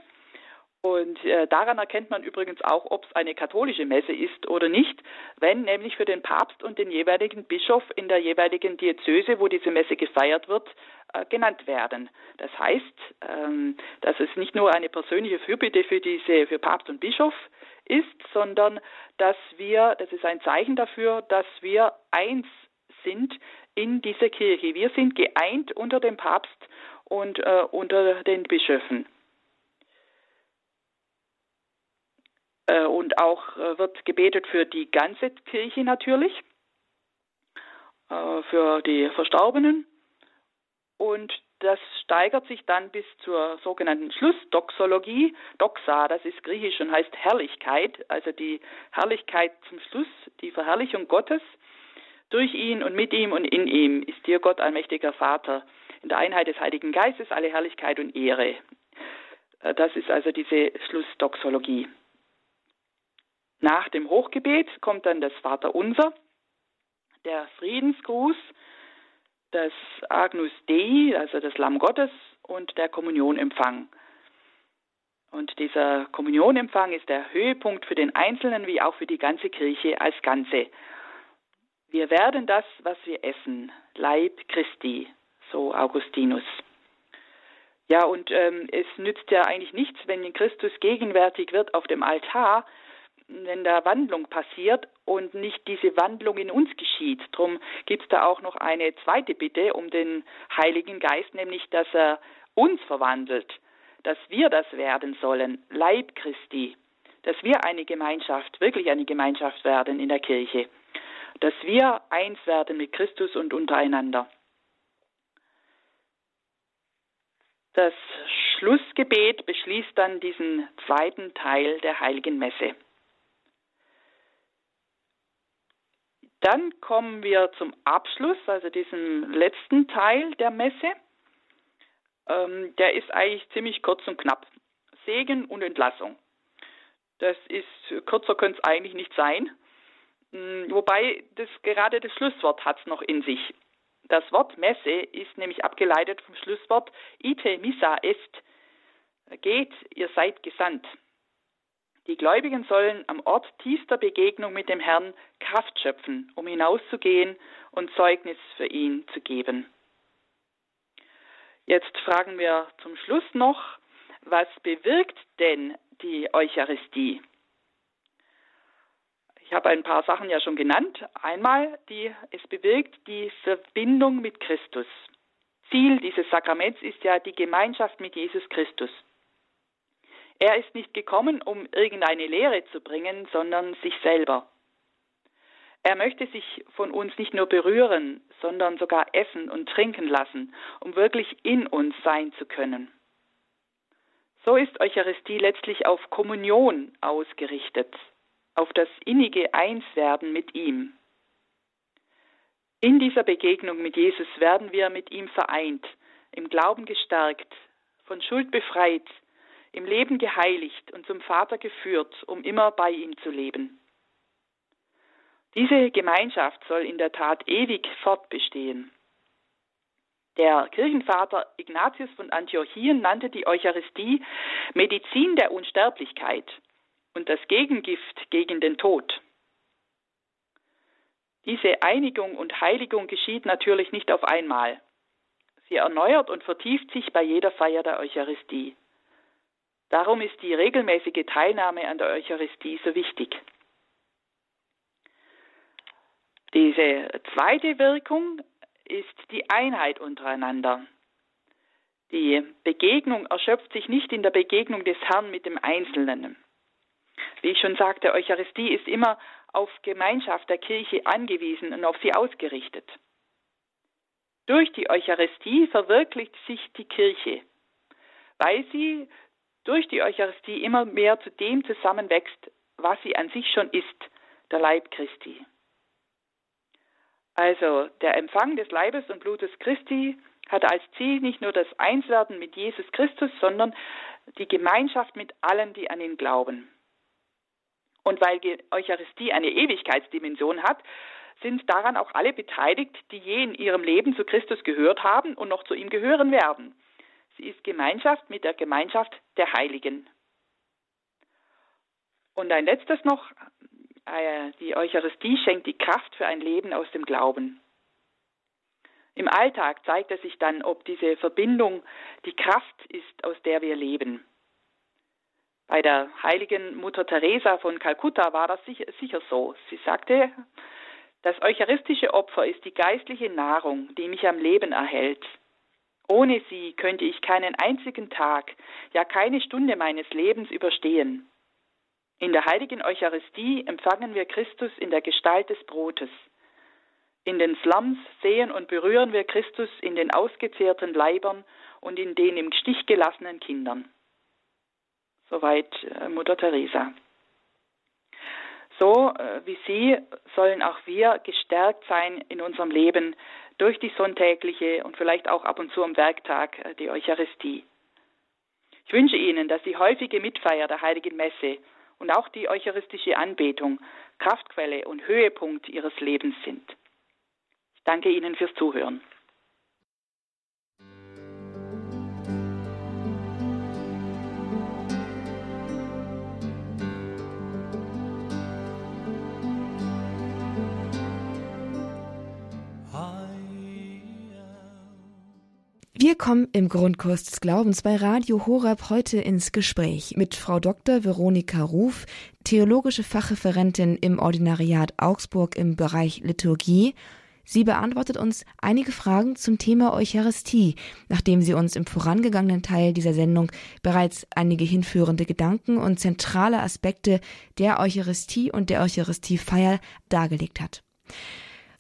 Und äh, daran erkennt man übrigens auch, ob es eine katholische Messe ist oder nicht, wenn nämlich für den Papst und den jeweiligen Bischof in der jeweiligen Diözese, wo diese Messe gefeiert wird, äh, genannt werden. Das heißt, ähm, dass es nicht nur eine persönliche Fürbitte für diese für Papst und Bischof ist, sondern dass wir, das ist ein Zeichen dafür, dass wir eins sind in dieser Kirche. Wir sind geeint unter dem Papst und äh, unter den Bischöfen. Äh, und auch äh, wird gebetet für die ganze Kirche natürlich, äh, für die Verstorbenen. Und das steigert sich dann bis zur sogenannten Schlussdoxologie. Doxa, das ist griechisch und heißt Herrlichkeit, also die Herrlichkeit zum Schluss, die Verherrlichung Gottes. Durch ihn und mit ihm und in ihm ist dir Gott allmächtiger Vater in der Einheit des Heiligen Geistes alle Herrlichkeit und Ehre. Das ist also diese Schlussdoxologie. Nach dem Hochgebet kommt dann das Vaterunser, der Friedensgruß, das Agnus Dei, also das Lamm Gottes und der Kommunionempfang. Und dieser Kommunionempfang ist der Höhepunkt für den Einzelnen wie auch für die ganze Kirche als Ganze. Wir werden das, was wir essen, Leib Christi, so Augustinus. Ja, und ähm, es nützt ja eigentlich nichts, wenn Christus gegenwärtig wird auf dem Altar, wenn da Wandlung passiert und nicht diese Wandlung in uns geschieht. Drum gibt es da auch noch eine zweite Bitte um den Heiligen Geist, nämlich dass er uns verwandelt, dass wir das werden sollen, Leib Christi, dass wir eine Gemeinschaft, wirklich eine Gemeinschaft werden in der Kirche, dass wir eins werden mit Christus und untereinander. Das Schlussgebet beschließt dann diesen zweiten Teil der heiligen Messe. Dann kommen wir zum Abschluss, also diesem letzten Teil der Messe. Ähm, der ist eigentlich ziemlich kurz und knapp. Segen und Entlassung. Das ist, kürzer könnte es eigentlich nicht sein. Hm, wobei das, gerade das Schlusswort hat es noch in sich. Das Wort Messe ist nämlich abgeleitet vom Schlusswort ite missa est. Geht, ihr seid gesandt. Die Gläubigen sollen am Ort tiefster Begegnung mit dem Herrn Kraft schöpfen, um hinauszugehen und Zeugnis für ihn zu geben. Jetzt fragen wir zum Schluss noch, was bewirkt denn die Eucharistie? Ich habe ein paar Sachen ja schon genannt. Einmal, die, es bewirkt die Verbindung mit Christus. Ziel dieses Sakraments ist ja die Gemeinschaft mit Jesus Christus. Er ist nicht gekommen, um irgendeine Lehre zu bringen, sondern sich selber. Er möchte sich von uns nicht nur berühren, sondern sogar essen und trinken lassen, um wirklich in uns sein zu können. So ist Eucharistie letztlich auf Kommunion ausgerichtet, auf das innige Einswerden mit ihm. In dieser Begegnung mit Jesus werden wir mit ihm vereint, im Glauben gestärkt, von Schuld befreit, im Leben geheiligt und zum Vater geführt, um immer bei ihm zu leben. Diese Gemeinschaft soll in der Tat ewig fortbestehen. Der Kirchenvater Ignatius von Antiochien nannte die Eucharistie Medizin der Unsterblichkeit und das Gegengift gegen den Tod. Diese Einigung und Heiligung geschieht natürlich nicht auf einmal. Sie erneuert und vertieft sich bei jeder Feier der Eucharistie. Darum ist die regelmäßige Teilnahme an der Eucharistie so wichtig. Diese zweite Wirkung ist die Einheit untereinander. Die Begegnung erschöpft sich nicht in der Begegnung des Herrn mit dem Einzelnen. Wie ich schon sagte, Eucharistie ist immer auf Gemeinschaft der Kirche angewiesen und auf sie ausgerichtet. Durch die Eucharistie verwirklicht sich die Kirche, weil sie durch die Eucharistie immer mehr zu dem zusammenwächst, was sie an sich schon ist, der Leib Christi. Also der Empfang des Leibes und Blutes Christi hat als Ziel nicht nur das Einswerden mit Jesus Christus, sondern die Gemeinschaft mit allen, die an ihn glauben. Und weil Eucharistie eine Ewigkeitsdimension hat, sind daran auch alle beteiligt, die je in ihrem Leben zu Christus gehört haben und noch zu ihm gehören werden. Sie ist Gemeinschaft mit der Gemeinschaft der Heiligen. Und ein letztes noch, äh, die Eucharistie schenkt die Kraft für ein Leben aus dem Glauben. Im Alltag zeigt es sich dann, ob diese Verbindung die Kraft ist, aus der wir leben. Bei der heiligen Mutter Teresa von Kalkutta war das sicher, sicher so. Sie sagte, das eucharistische Opfer ist die geistliche Nahrung, die mich am Leben erhält. Ohne sie könnte ich keinen einzigen Tag, ja keine Stunde meines Lebens überstehen. In der heiligen Eucharistie empfangen wir Christus in der Gestalt des Brotes. In den Slums sehen und berühren wir Christus in den ausgezehrten Leibern und in den im Stich gelassenen Kindern. Soweit äh, Mutter Teresa. So äh, wie sie sollen auch wir gestärkt sein in unserem Leben durch die sonntägliche und vielleicht auch ab und zu am Werktag äh, die Eucharistie. Ich wünsche Ihnen, dass die häufige Mitfeier der heiligen Messe und auch die eucharistische Anbetung Kraftquelle und Höhepunkt Ihres Lebens sind. Ich danke Ihnen fürs Zuhören. Wir kommen im Grundkurs des Glaubens bei Radio Horab heute ins Gespräch mit Frau Dr. Veronika Ruf, theologische Fachreferentin im Ordinariat Augsburg im Bereich Liturgie. Sie beantwortet uns einige Fragen zum Thema Eucharistie, nachdem sie uns im vorangegangenen Teil dieser Sendung bereits einige hinführende Gedanken und zentrale Aspekte der Eucharistie und der Eucharistiefeier dargelegt hat.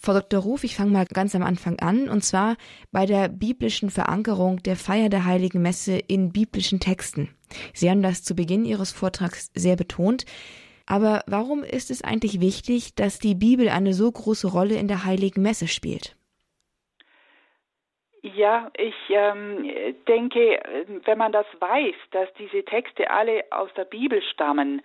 Frau Dr. Ruf, ich fange mal ganz am Anfang an, und zwar bei der biblischen Verankerung der Feier der Heiligen Messe in biblischen Texten. Sie haben das zu Beginn Ihres Vortrags sehr betont. Aber warum ist es eigentlich wichtig, dass die Bibel eine so große Rolle in der Heiligen Messe spielt? Ja, ich ähm, denke, wenn man das weiß, dass diese Texte alle aus der Bibel stammen,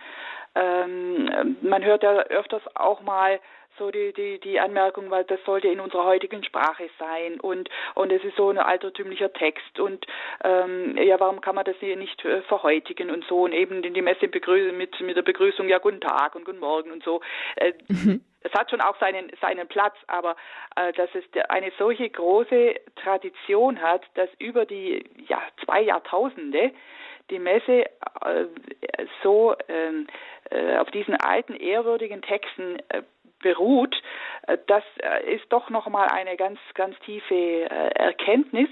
ähm, man hört ja öfters auch mal so die, die, die Anmerkung, weil das sollte in unserer heutigen Sprache sein und, und es ist so ein altertümlicher Text und ähm, ja, warum kann man das hier nicht äh, verheutigen und so und eben in die Messe mit, mit der Begrüßung, ja, guten Tag und guten Morgen und so. Äh, mhm. Es hat schon auch seinen, seinen Platz, aber äh, dass es eine solche große Tradition hat, dass über die ja, zwei Jahrtausende die Messe äh, so ähm, äh, auf diesen alten, ehrwürdigen Texten äh, beruht, äh, das äh, ist doch nochmal eine ganz, ganz tiefe äh, Erkenntnis,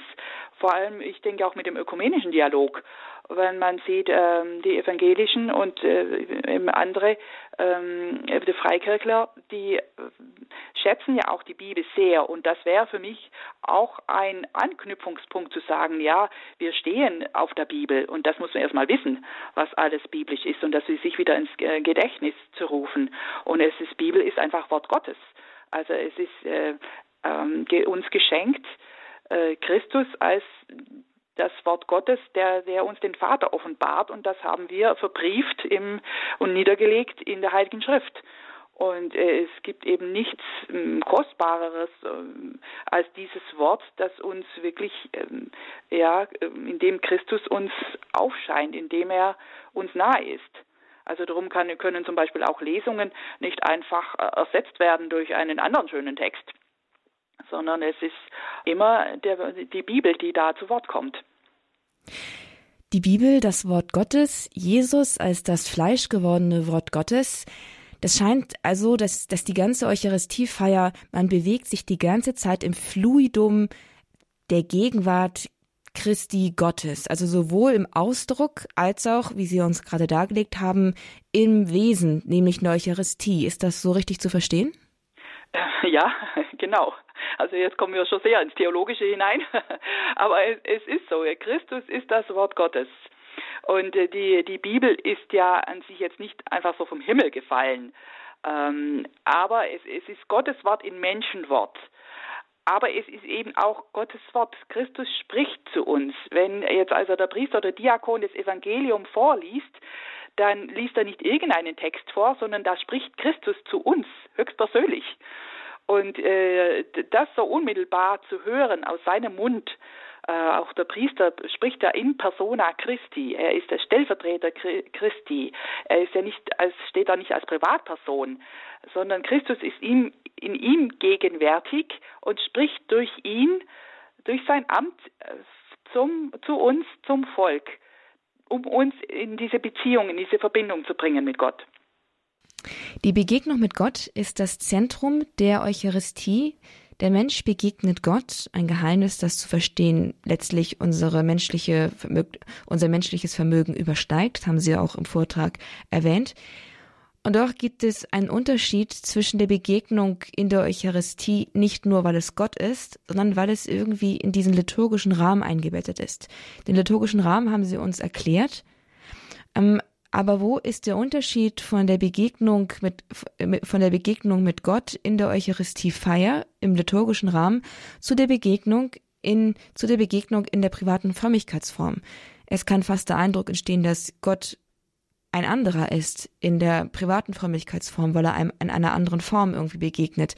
vor allem, ich denke auch mit dem ökumenischen Dialog, wenn man sieht, ähm, die Evangelischen und äh, andere, ähm, die Freikirchler, die äh, schätzen ja auch die Bibel sehr und das wäre für mich auch ein Anknüpfungspunkt zu sagen, ja, wir stehen auf der Bibel und das muss man erstmal wissen, was alles biblisch ist und dass sie sich wieder ins äh, Gedächtnis zu rufen. Und es ist, Bibel ist einfach Wort Gottes. Also es ist äh, ähm, uns geschenkt, äh, Christus als das Wort Gottes, der, der uns den Vater offenbart und das haben wir verbrieft im, und niedergelegt in der Heiligen Schrift. Und äh, es gibt eben nichts ähm, Kostbareres ähm, als dieses Wort, das uns wirklich, ähm, ja, in dem Christus uns aufscheint, in dem er uns nahe ist. Also darum kann, können zum Beispiel auch Lesungen nicht einfach äh, ersetzt werden durch einen anderen schönen Text, sondern es ist immer der, die Bibel, die da zu Wort kommt. Die Bibel, das Wort Gottes, Jesus als das fleischgewordene Wort Gottes, das scheint also, dass, dass die ganze Eucharistiefeier, man bewegt sich die ganze Zeit im Fluidum der Gegenwart Christi Gottes, also sowohl im Ausdruck als auch, wie Sie uns gerade dargelegt haben, im Wesen, nämlich in der Eucharistie. Ist das so richtig zu verstehen? *laughs* Ja, genau. Also jetzt kommen wir schon sehr ins Theologische hinein. *laughs* Aber es, ist so, Christus ist das Wort Gottes. Und äh, die, die Bibel ist ja an sich jetzt nicht einfach so vom Himmel gefallen. Ähm, aber es, es ist Gottes Wort in Menschenwort. Aber es ist eben auch Gottes Wort. Christus spricht zu uns. Wenn jetzt also der Priester oder Diakon das Evangelium vorliest, dann liest er nicht irgendeinen Text vor, sondern da spricht Christus zu uns höchstpersönlich. Und äh, das so unmittelbar zu hören aus seinem Mund, äh, auch der Priester spricht ja in persona Christi. Er ist der Stellvertreter Christi. Er ist ja nicht als, steht da nicht als Privatperson, sondern Christus ist ihm, in ihm gegenwärtig und spricht durch ihn, durch sein Amt äh, zum, zu uns, zum Volk, um uns in diese Beziehung, in diese Verbindung zu bringen mit Gott. Die Begegnung mit Gott ist das Zentrum der Eucharistie. Der Mensch begegnet Gott, ein Geheimnis, das zu verstehen letztlich unsere menschliche, unser menschliches Vermögen übersteigt, haben Sie auch im Vortrag erwähnt. Und doch gibt es einen Unterschied zwischen der Begegnung in der Eucharistie, nicht nur weil es Gott ist, sondern weil es irgendwie in diesen liturgischen Rahmen eingebettet ist. Den liturgischen Rahmen haben Sie uns erklärt. Ähm, aber wo ist der Unterschied von der Begegnung mit, von der Begegnung mit Gott in der Eucharistiefeier im liturgischen Rahmen zu der Begegnung in, zu der Begegnung in der privaten Frömmigkeitsform? Es kann fast der Eindruck entstehen, dass Gott ein anderer ist in der privaten Frömmigkeitsform, weil er einem in einer anderen Form irgendwie begegnet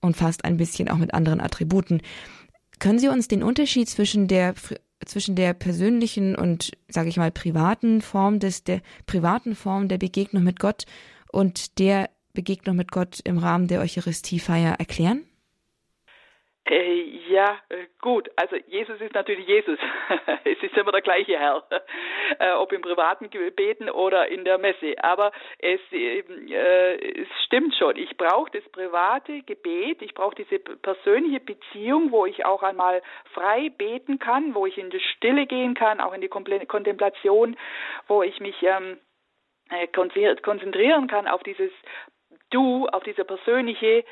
und fast ein bisschen auch mit anderen Attributen. Können Sie uns den Unterschied zwischen der zwischen der persönlichen und, sage ich mal, privaten Form des, der privaten Form der Begegnung mit Gott und der Begegnung mit Gott im Rahmen der Eucharistiefeier erklären? Äh, ja, äh, gut. Also Jesus ist natürlich Jesus. *laughs* es ist immer der gleiche Herr, *laughs* äh, ob im privaten Gebeten oder in der Messe. Aber es, äh, es stimmt schon. Ich brauche das private Gebet. Ich brauche diese persönliche Beziehung, wo ich auch einmal frei beten kann, wo ich in die Stille gehen kann, auch in die Kontemplation, wo ich mich ähm, äh, konzentrieren kann auf dieses Du, auf diese persönliche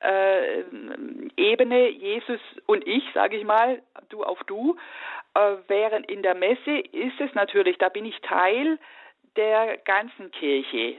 äh, Ebene, Jesus und ich, sage ich mal, du auf du, äh, während in der Messe ist es natürlich, da bin ich Teil der ganzen Kirche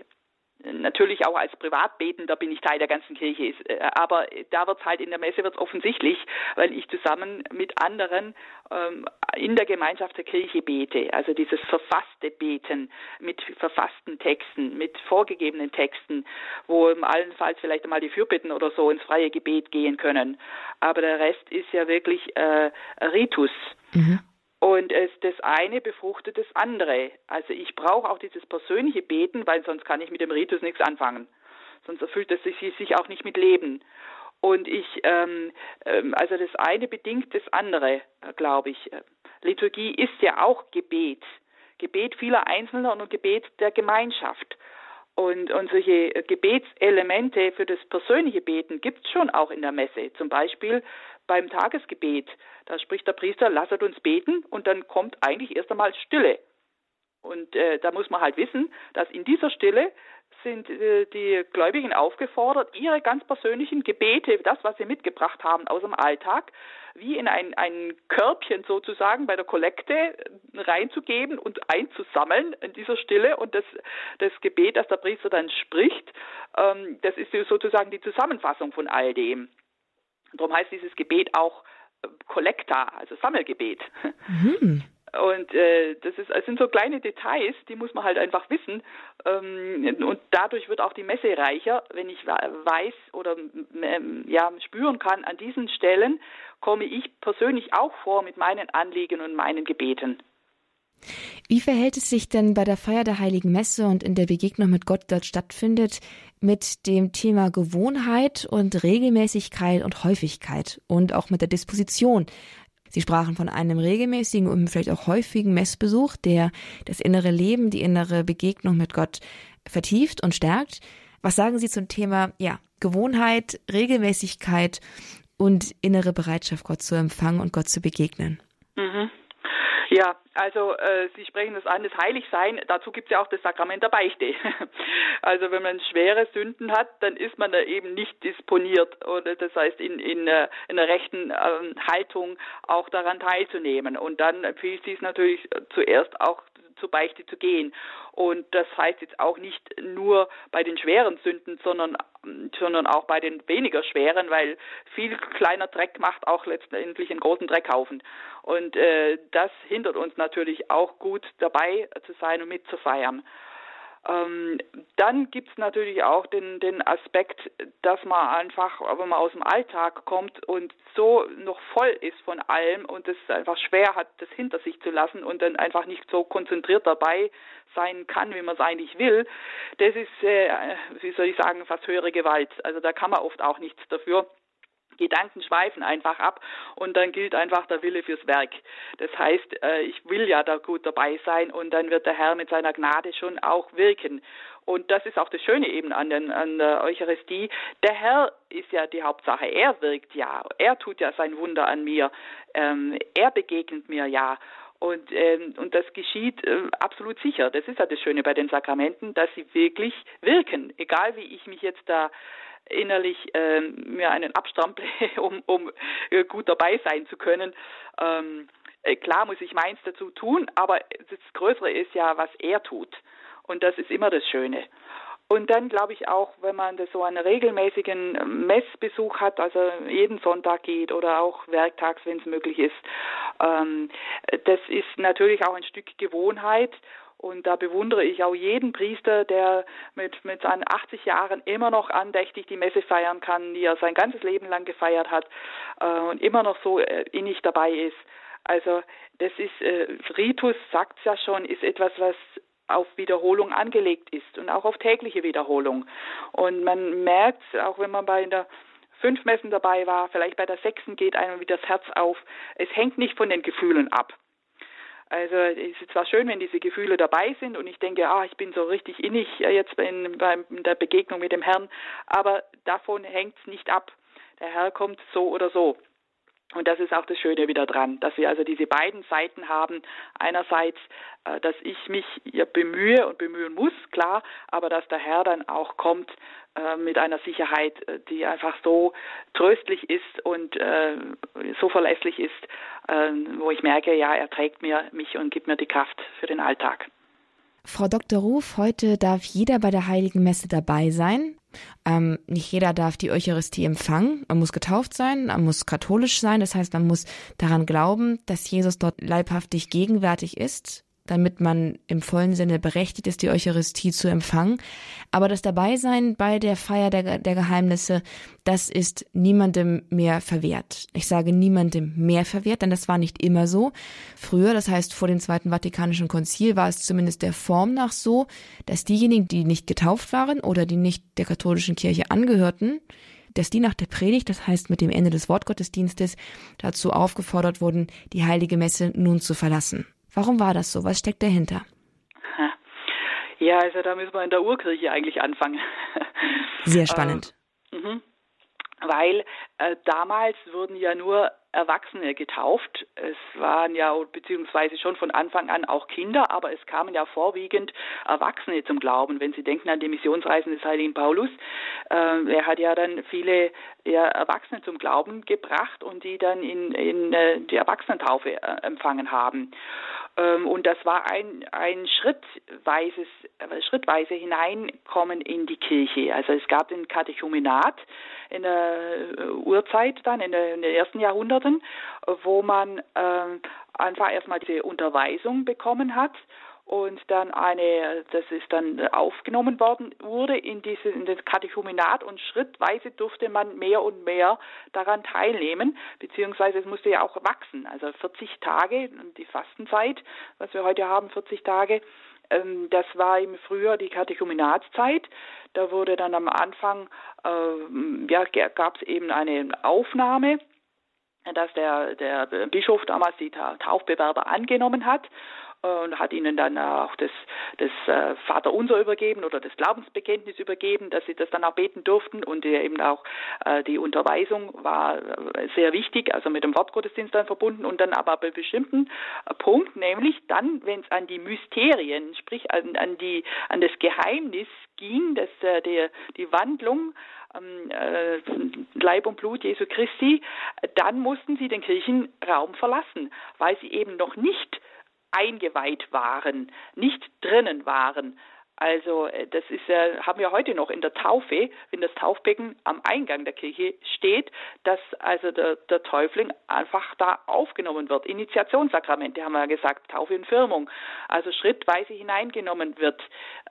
natürlich auch als Privatbetender bin ich Teil der ganzen Kirche, äh, aber da wird es halt in der Messe wird's offensichtlich, weil ich zusammen mit anderen ähm, in der Gemeinschaft der Kirche bete. Also dieses verfasste Beten mit verfassten Texten, mit vorgegebenen Texten, wo allenfalls vielleicht einmal die Fürbitten oder so ins freie Gebet gehen können. Aber der Rest ist ja wirklich äh, Ritus. Mhm. Und es, das eine befruchtet das andere. Also ich brauche auch dieses persönliche Beten, weil sonst kann ich mit dem Ritus nichts anfangen. Sonst erfüllt es sich, sich auch nicht mit Leben. Und ich, ähm, ähm, also das eine bedingt das andere, äh, glaube ich. Liturgie ist ja auch Gebet. Gebet vieler Einzelner und Gebet der Gemeinschaft. Und, und solche Gebetselemente für das persönliche Beten gibt es schon auch in der Messe. Zum Beispiel beim Tagesgebet. Da spricht der Priester, lasset uns beten und dann kommt eigentlich erst einmal Stille. Und äh, da muss man halt wissen, dass in dieser Stille sind äh, die Gläubigen aufgefordert, ihre ganz persönlichen Gebete, das, was sie mitgebracht haben aus dem Alltag, wie in ein, ein Körbchen sozusagen bei der Kollekte reinzugeben und einzusammeln in dieser Stille. Und das, das Gebet, das der Priester dann spricht, ähm, das ist sozusagen die Zusammenfassung von all dem. Darum heißt dieses Gebet auch Kollekta, also Sammelgebet. Mhm. Und äh, das, ist, das sind so kleine Details, die muss man halt einfach wissen. Ähm, und dadurch wird auch die Messe reicher, wenn ich weiß oder ähm, ja, spüren kann, an diesen Stellen komme ich persönlich auch vor mit meinen Anliegen und meinen Gebeten. Wie verhält es sich denn bei der Feier der Heiligen Messe und in der Begegnung mit Gott dort stattfindet mit dem Thema Gewohnheit und Regelmäßigkeit und Häufigkeit und auch mit der Disposition? Sie sprachen von einem regelmäßigen und vielleicht auch häufigen Messbesuch, der das innere Leben, die innere Begegnung mit Gott vertieft und stärkt. Was sagen Sie zum Thema, ja, Gewohnheit, Regelmäßigkeit und innere Bereitschaft, Gott zu empfangen und Gott zu begegnen? Mhm. Ja, also äh, Sie sprechen das an, das Heiligsein, dazu gibt es ja auch das Sakrament der Beichte. *laughs* also wenn man schwere Sünden hat, dann ist man da eben nicht disponiert oder das heißt in, in, äh, in einer rechten äh, Haltung auch daran teilzunehmen. Und dann empfiehlt es sich natürlich zuerst auch zur Beichte zu gehen. Und das heißt jetzt auch nicht nur bei den schweren Sünden, sondern, sondern auch bei den weniger schweren, weil viel kleiner Dreck macht auch letztendlich einen großen Dreckhaufen. Und äh, das hindert uns natürlich auch gut dabei zu sein und mitzufeiern. Ähm, dann gibt es natürlich auch den, den Aspekt, dass man einfach, wenn man aus dem Alltag kommt und so noch voll ist von allem und es einfach schwer hat, das hinter sich zu lassen und dann einfach nicht so konzentriert dabei sein kann, wie man es eigentlich will, das ist, äh, wie soll ich sagen, fast höhere Gewalt. Also da kann man oft auch nichts dafür. Gedanken schweifen einfach ab und dann gilt einfach der Wille fürs Werk. Das heißt, äh, ich will ja da gut dabei sein und dann wird der Herr mit seiner Gnade schon auch wirken. Und das ist auch das Schöne eben an, den, an der Eucharistie. Der Herr ist ja die Hauptsache. Er wirkt ja. Er tut ja sein Wunder an mir. Ähm, er begegnet mir ja. Und, ähm, und das geschieht äh, absolut sicher. Das ist ja das Schöne bei den Sakramenten, dass sie wirklich wirken. Egal wie ich mich jetzt da innerlich ähm, mir einen abstample, *laughs* um, um äh, gut dabei sein zu können. Ähm, äh, klar muss ich meins dazu tun, aber das Größere ist ja, was er tut. Und das ist immer das Schöne. Und dann glaube ich auch, wenn man das so einen regelmäßigen Messbesuch hat, also jeden Sonntag geht oder auch werktags, wenn es möglich ist, ähm, das ist natürlich auch ein Stück Gewohnheit und da bewundere ich auch jeden Priester, der mit, mit seinen 80 Jahren immer noch andächtig die Messe feiern kann, die er sein ganzes Leben lang gefeiert hat äh, und immer noch so äh, innig dabei ist. Also das ist, äh, Ritus sagt ja schon, ist etwas, was auf Wiederholung angelegt ist und auch auf tägliche Wiederholung. Und man merkt, auch wenn man bei der fünf Messen dabei war, vielleicht bei der sechsten geht einem wieder das Herz auf. Es hängt nicht von den Gefühlen ab. Also es ist zwar schön, wenn diese Gefühle dabei sind und ich denke, ah, ich bin so richtig innig jetzt in, bei der Begegnung mit dem Herrn, aber davon hängt es nicht ab. Der Herr kommt so oder so. Und das ist auch das Schöne wieder dran, dass wir also diese beiden Seiten haben. Einerseits, äh, dass ich mich bemühe und bemühen muss, klar, aber dass der Herr dann auch kommt äh, mit einer Sicherheit, äh, die einfach so tröstlich ist und so verlässlich ist, wo ich merke, ja, er trägt mir mich und gibt mir die Kraft für den Alltag. Frau Dr. Ruf, heute darf jeder bei der Heiligen Messe dabei sein. Ähm, nicht jeder darf die Eucharistie empfangen. Man muss getauft sein, man muss katholisch sein. Das heißt, man muss daran glauben, dass Jesus dort leibhaftig gegenwärtig ist damit man im vollen Sinne berechtigt ist, die Eucharistie zu empfangen. Aber das Dabeisein bei der Feier der, der Geheimnisse, das ist niemandem mehr verwehrt. Ich sage niemandem mehr verwehrt, denn das war nicht immer so. Früher, das heißt vor dem Zweiten Vatikanischen Konzil, war es zumindest der Form nach so, dass diejenigen, die nicht getauft waren oder die nicht der katholischen Kirche angehörten, dass die nach der Predigt, das heißt mit dem Ende des Wortgottesdienstes, dazu aufgefordert wurden, die heilige Messe nun zu verlassen. Warum war das so? Was steckt dahinter? Ja, also da müssen wir in der Urkirche eigentlich anfangen. Sehr spannend. Ähm, mhm. Weil äh, damals wurden ja nur Erwachsene getauft. Es waren ja beziehungsweise schon von Anfang an auch Kinder, aber es kamen ja vorwiegend Erwachsene zum Glauben. Wenn Sie denken an die Missionsreisen des heiligen Paulus, äh, er hat ja dann viele ja, Erwachsene zum Glauben gebracht und die dann in, in äh, die Erwachsenentaufe äh, empfangen haben. Ähm, und das war ein, ein schrittweises, äh, schrittweise Hineinkommen in die Kirche. Also es gab den Katechumenat in der äh, Urzeit dann, in, den ersten Jahrhunderten, wo man äh, einfach erstmal diese Unterweisung bekommen hat und dann eine, das ist dann aufgenommen worden wurde in diese in das Katechumenat und schrittweise durfte man mehr und mehr daran teilnehmen, beziehungsweise es musste ja auch wachsen. Also 40 Tage, die Fastenzeit, was wir heute haben, 40 Tage, ähm, das war im Frühjahr die Katechumenatszeit. Da wurde dann am Anfang, äh, ja, gab es eben eine Aufnahme dass der, der Bischof damals die Taufbewerber angenommen hat und hat ihnen dann auch das, das äh, Vaterunser übergeben oder das Glaubensbekenntnis übergeben, dass sie das dann auch beten durften. Und eben auch äh, die Unterweisung war äh, sehr wichtig, also mit dem Wortgottesdienst dann verbunden. Und dann aber bei bestimmten Punkt, nämlich dann, wenn es an die Mysterien, sprich an, an, die, an das Geheimnis ging, dass der, die Wandlung ähm, äh, Leib und Blut Jesu Christi, dann mussten sie den Kirchenraum verlassen, weil sie eben noch nicht eingeweiht waren, nicht drinnen waren. Also äh, das ist ja, haben wir heute noch in der Taufe, wenn das Taufbecken am Eingang der Kirche steht, dass also der, der Täufling einfach da aufgenommen wird. Initiationssakramente haben wir ja gesagt, Taufe und Firmung, also schrittweise hineingenommen wird.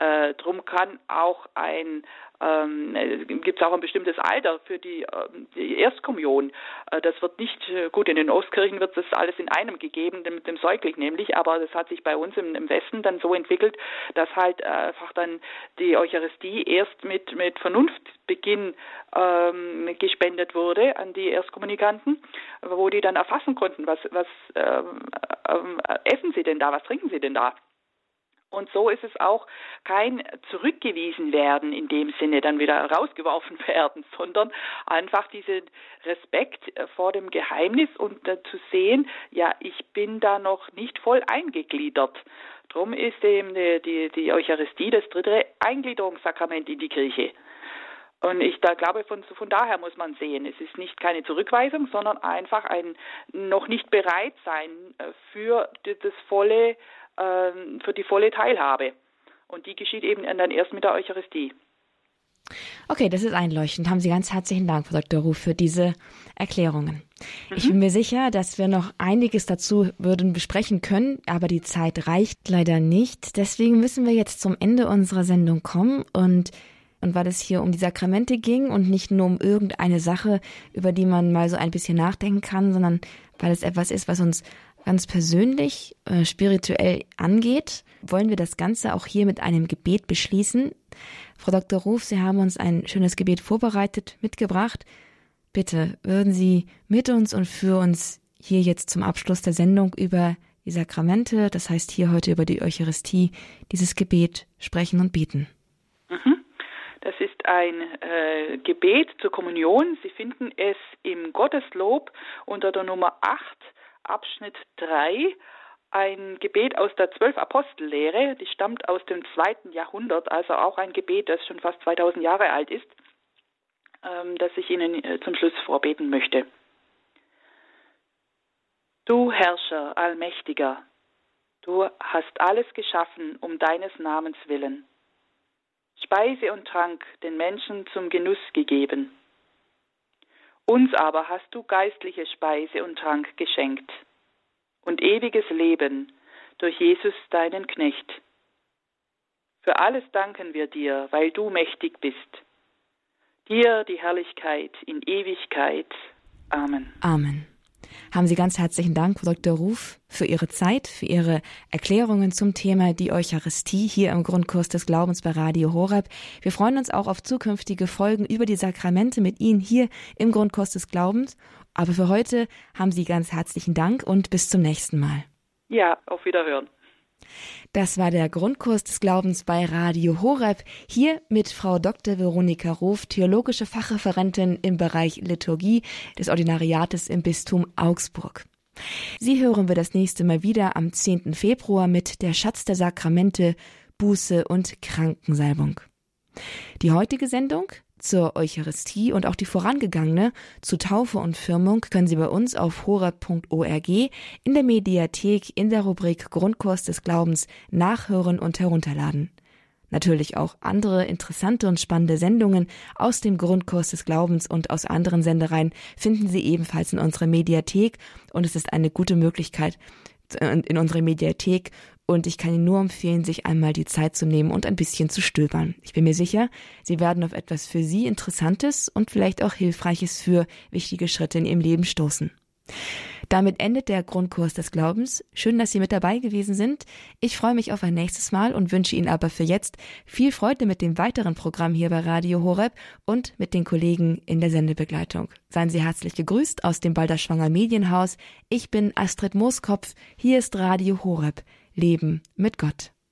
Äh, drum kann auch ein ähm, gibt es auch ein bestimmtes Alter für die, äh, die Erstkommunion. Äh, das wird nicht, äh, gut, in den Ostkirchen wird das alles in einem gegeben, mit dem Säugling nämlich, aber das hat sich bei uns im, im Westen dann so entwickelt, dass halt einfach dann die Eucharistie erst mit, mit Vernunftbeginn ähm, gespendet wurde an die Erstkommunikanten, wo die dann erfassen konnten, was, was ähm, ähm, essen sie denn da, was trinken sie denn da. Und so ist es auch kein zurückgewiesen werden in dem Sinne, dann wieder rausgeworfen *laughs* werden, sondern einfach diesen Respekt vor dem Geheimnis und äh, zu sehen, ja, ich bin da noch nicht voll eingegliedert. Drum ist eben die, die, die Eucharistie das dritte Eingliederungssakrament in die Kirche. Und ich da glaube, von, von daher muss man sehen, es ist nicht keine Zurückweisung, sondern einfach ein noch nicht bereit sein äh, für das volle ähm, für die volle Teilhabe. Und die geschieht eben dann erst mit der Eucharistie. Okay, das ist einleuchtend. Haben Sie ganz herzlichen Dank, Frau Dr. Ruf, für diese Erklärungen. Mhm. Ich bin mir sicher, dass wir noch einiges dazu würden besprechen können, aber die Zeit reicht leider nicht. Deswegen müssen wir jetzt zum Ende unserer Sendung kommen und und weil es hier um die Sakramente ging und nicht nur um irgendeine Sache, über die man mal so ein bisschen nachdenken kann, sondern weil es etwas ist, was uns ganz persönlich, äh, spirituell angeht, wollen wir das Ganze auch hier mit einem Gebet beschließen. Frau Dr. Ruf, Sie haben uns ein schönes Gebet vorbereitet, mitgebracht. Bitte würden Sie mit uns und für uns hier jetzt zum Abschluss der Sendung über die Sakramente, das heißt hier heute über die Eucharistie, dieses Gebet sprechen und beten. Ein äh, Gebet zur Kommunion. Sie finden es im Gotteslob unter der Nummer 8 Abschnitt 3 ein Gebet aus der Zwölf Apostellehre, die stammt aus dem zweiten Jahrhundert, also auch ein Gebet, das schon fast 2000 Jahre alt ist, ähm, das ich Ihnen äh, zum Schluss vorbeten möchte. Du Herrscher, Allmächtiger, du hast alles geschaffen um deines Namens willen. Speise und Trank den Menschen zum Genuss gegeben. Uns aber hast du geistliche Speise und Trank geschenkt und ewiges Leben durch Jesus deinen Knecht. Für alles danken wir dir, weil du mächtig bist. Dir die Herrlichkeit in Ewigkeit. Amen. Amen haben Sie ganz herzlichen Dank, Dr. Ruf, für Ihre Zeit, für Ihre Erklärungen zum Thema die Eucharistie hier im Grundkurs des Glaubens bei Radio Horeb. Wir freuen uns auch auf zukünftige Folgen über die Sakramente mit Ihnen hier im Grundkurs des Glaubens. Aber für heute haben Sie ganz herzlichen Dank und bis zum nächsten Mal. Ja, auf Wiederhören. Das war der Grundkurs des Glaubens bei Radio Horeb. Hier mit Frau Dr. Veronika Roth, theologische Fachreferentin im Bereich Liturgie des Ordinariates im Bistum Augsburg. Sie hören wir das nächste Mal wieder am 10. Februar mit der Schatz der Sakramente, Buße und Krankensalbung. Die heutige Sendung zur Eucharistie und auch die vorangegangene zu Taufe und Firmung können Sie bei uns auf horeb.org in der Mediathek in der Rubrik Grundkurs des Glaubens nachhören und herunterladen. Natürlich auch andere interessante und spannende Sendungen aus dem Grundkurs des Glaubens und aus anderen Sendereien finden Sie ebenfalls in unserer Mediathek und es ist eine gute Möglichkeit, in unserer Mediathek und ich kann Ihnen nur empfehlen, sich einmal die Zeit zu nehmen und ein bisschen zu stöbern. Ich bin mir sicher, Sie werden auf etwas für Sie Interessantes und vielleicht auch Hilfreiches für wichtige Schritte in Ihrem Leben stoßen. Damit endet der Grundkurs des Glaubens. Schön, dass Sie mit dabei gewesen sind. Ich freue mich auf ein nächstes Mal und wünsche Ihnen aber für jetzt viel Freude mit dem weiteren Programm hier bei Radio Horeb und mit den Kollegen in der Sendebegleitung. Seien Sie herzlich gegrüßt aus dem Balderschwanger Medienhaus. Ich bin Astrid Mooskopf. Hier ist Radio Horeb. Leben mit Gott.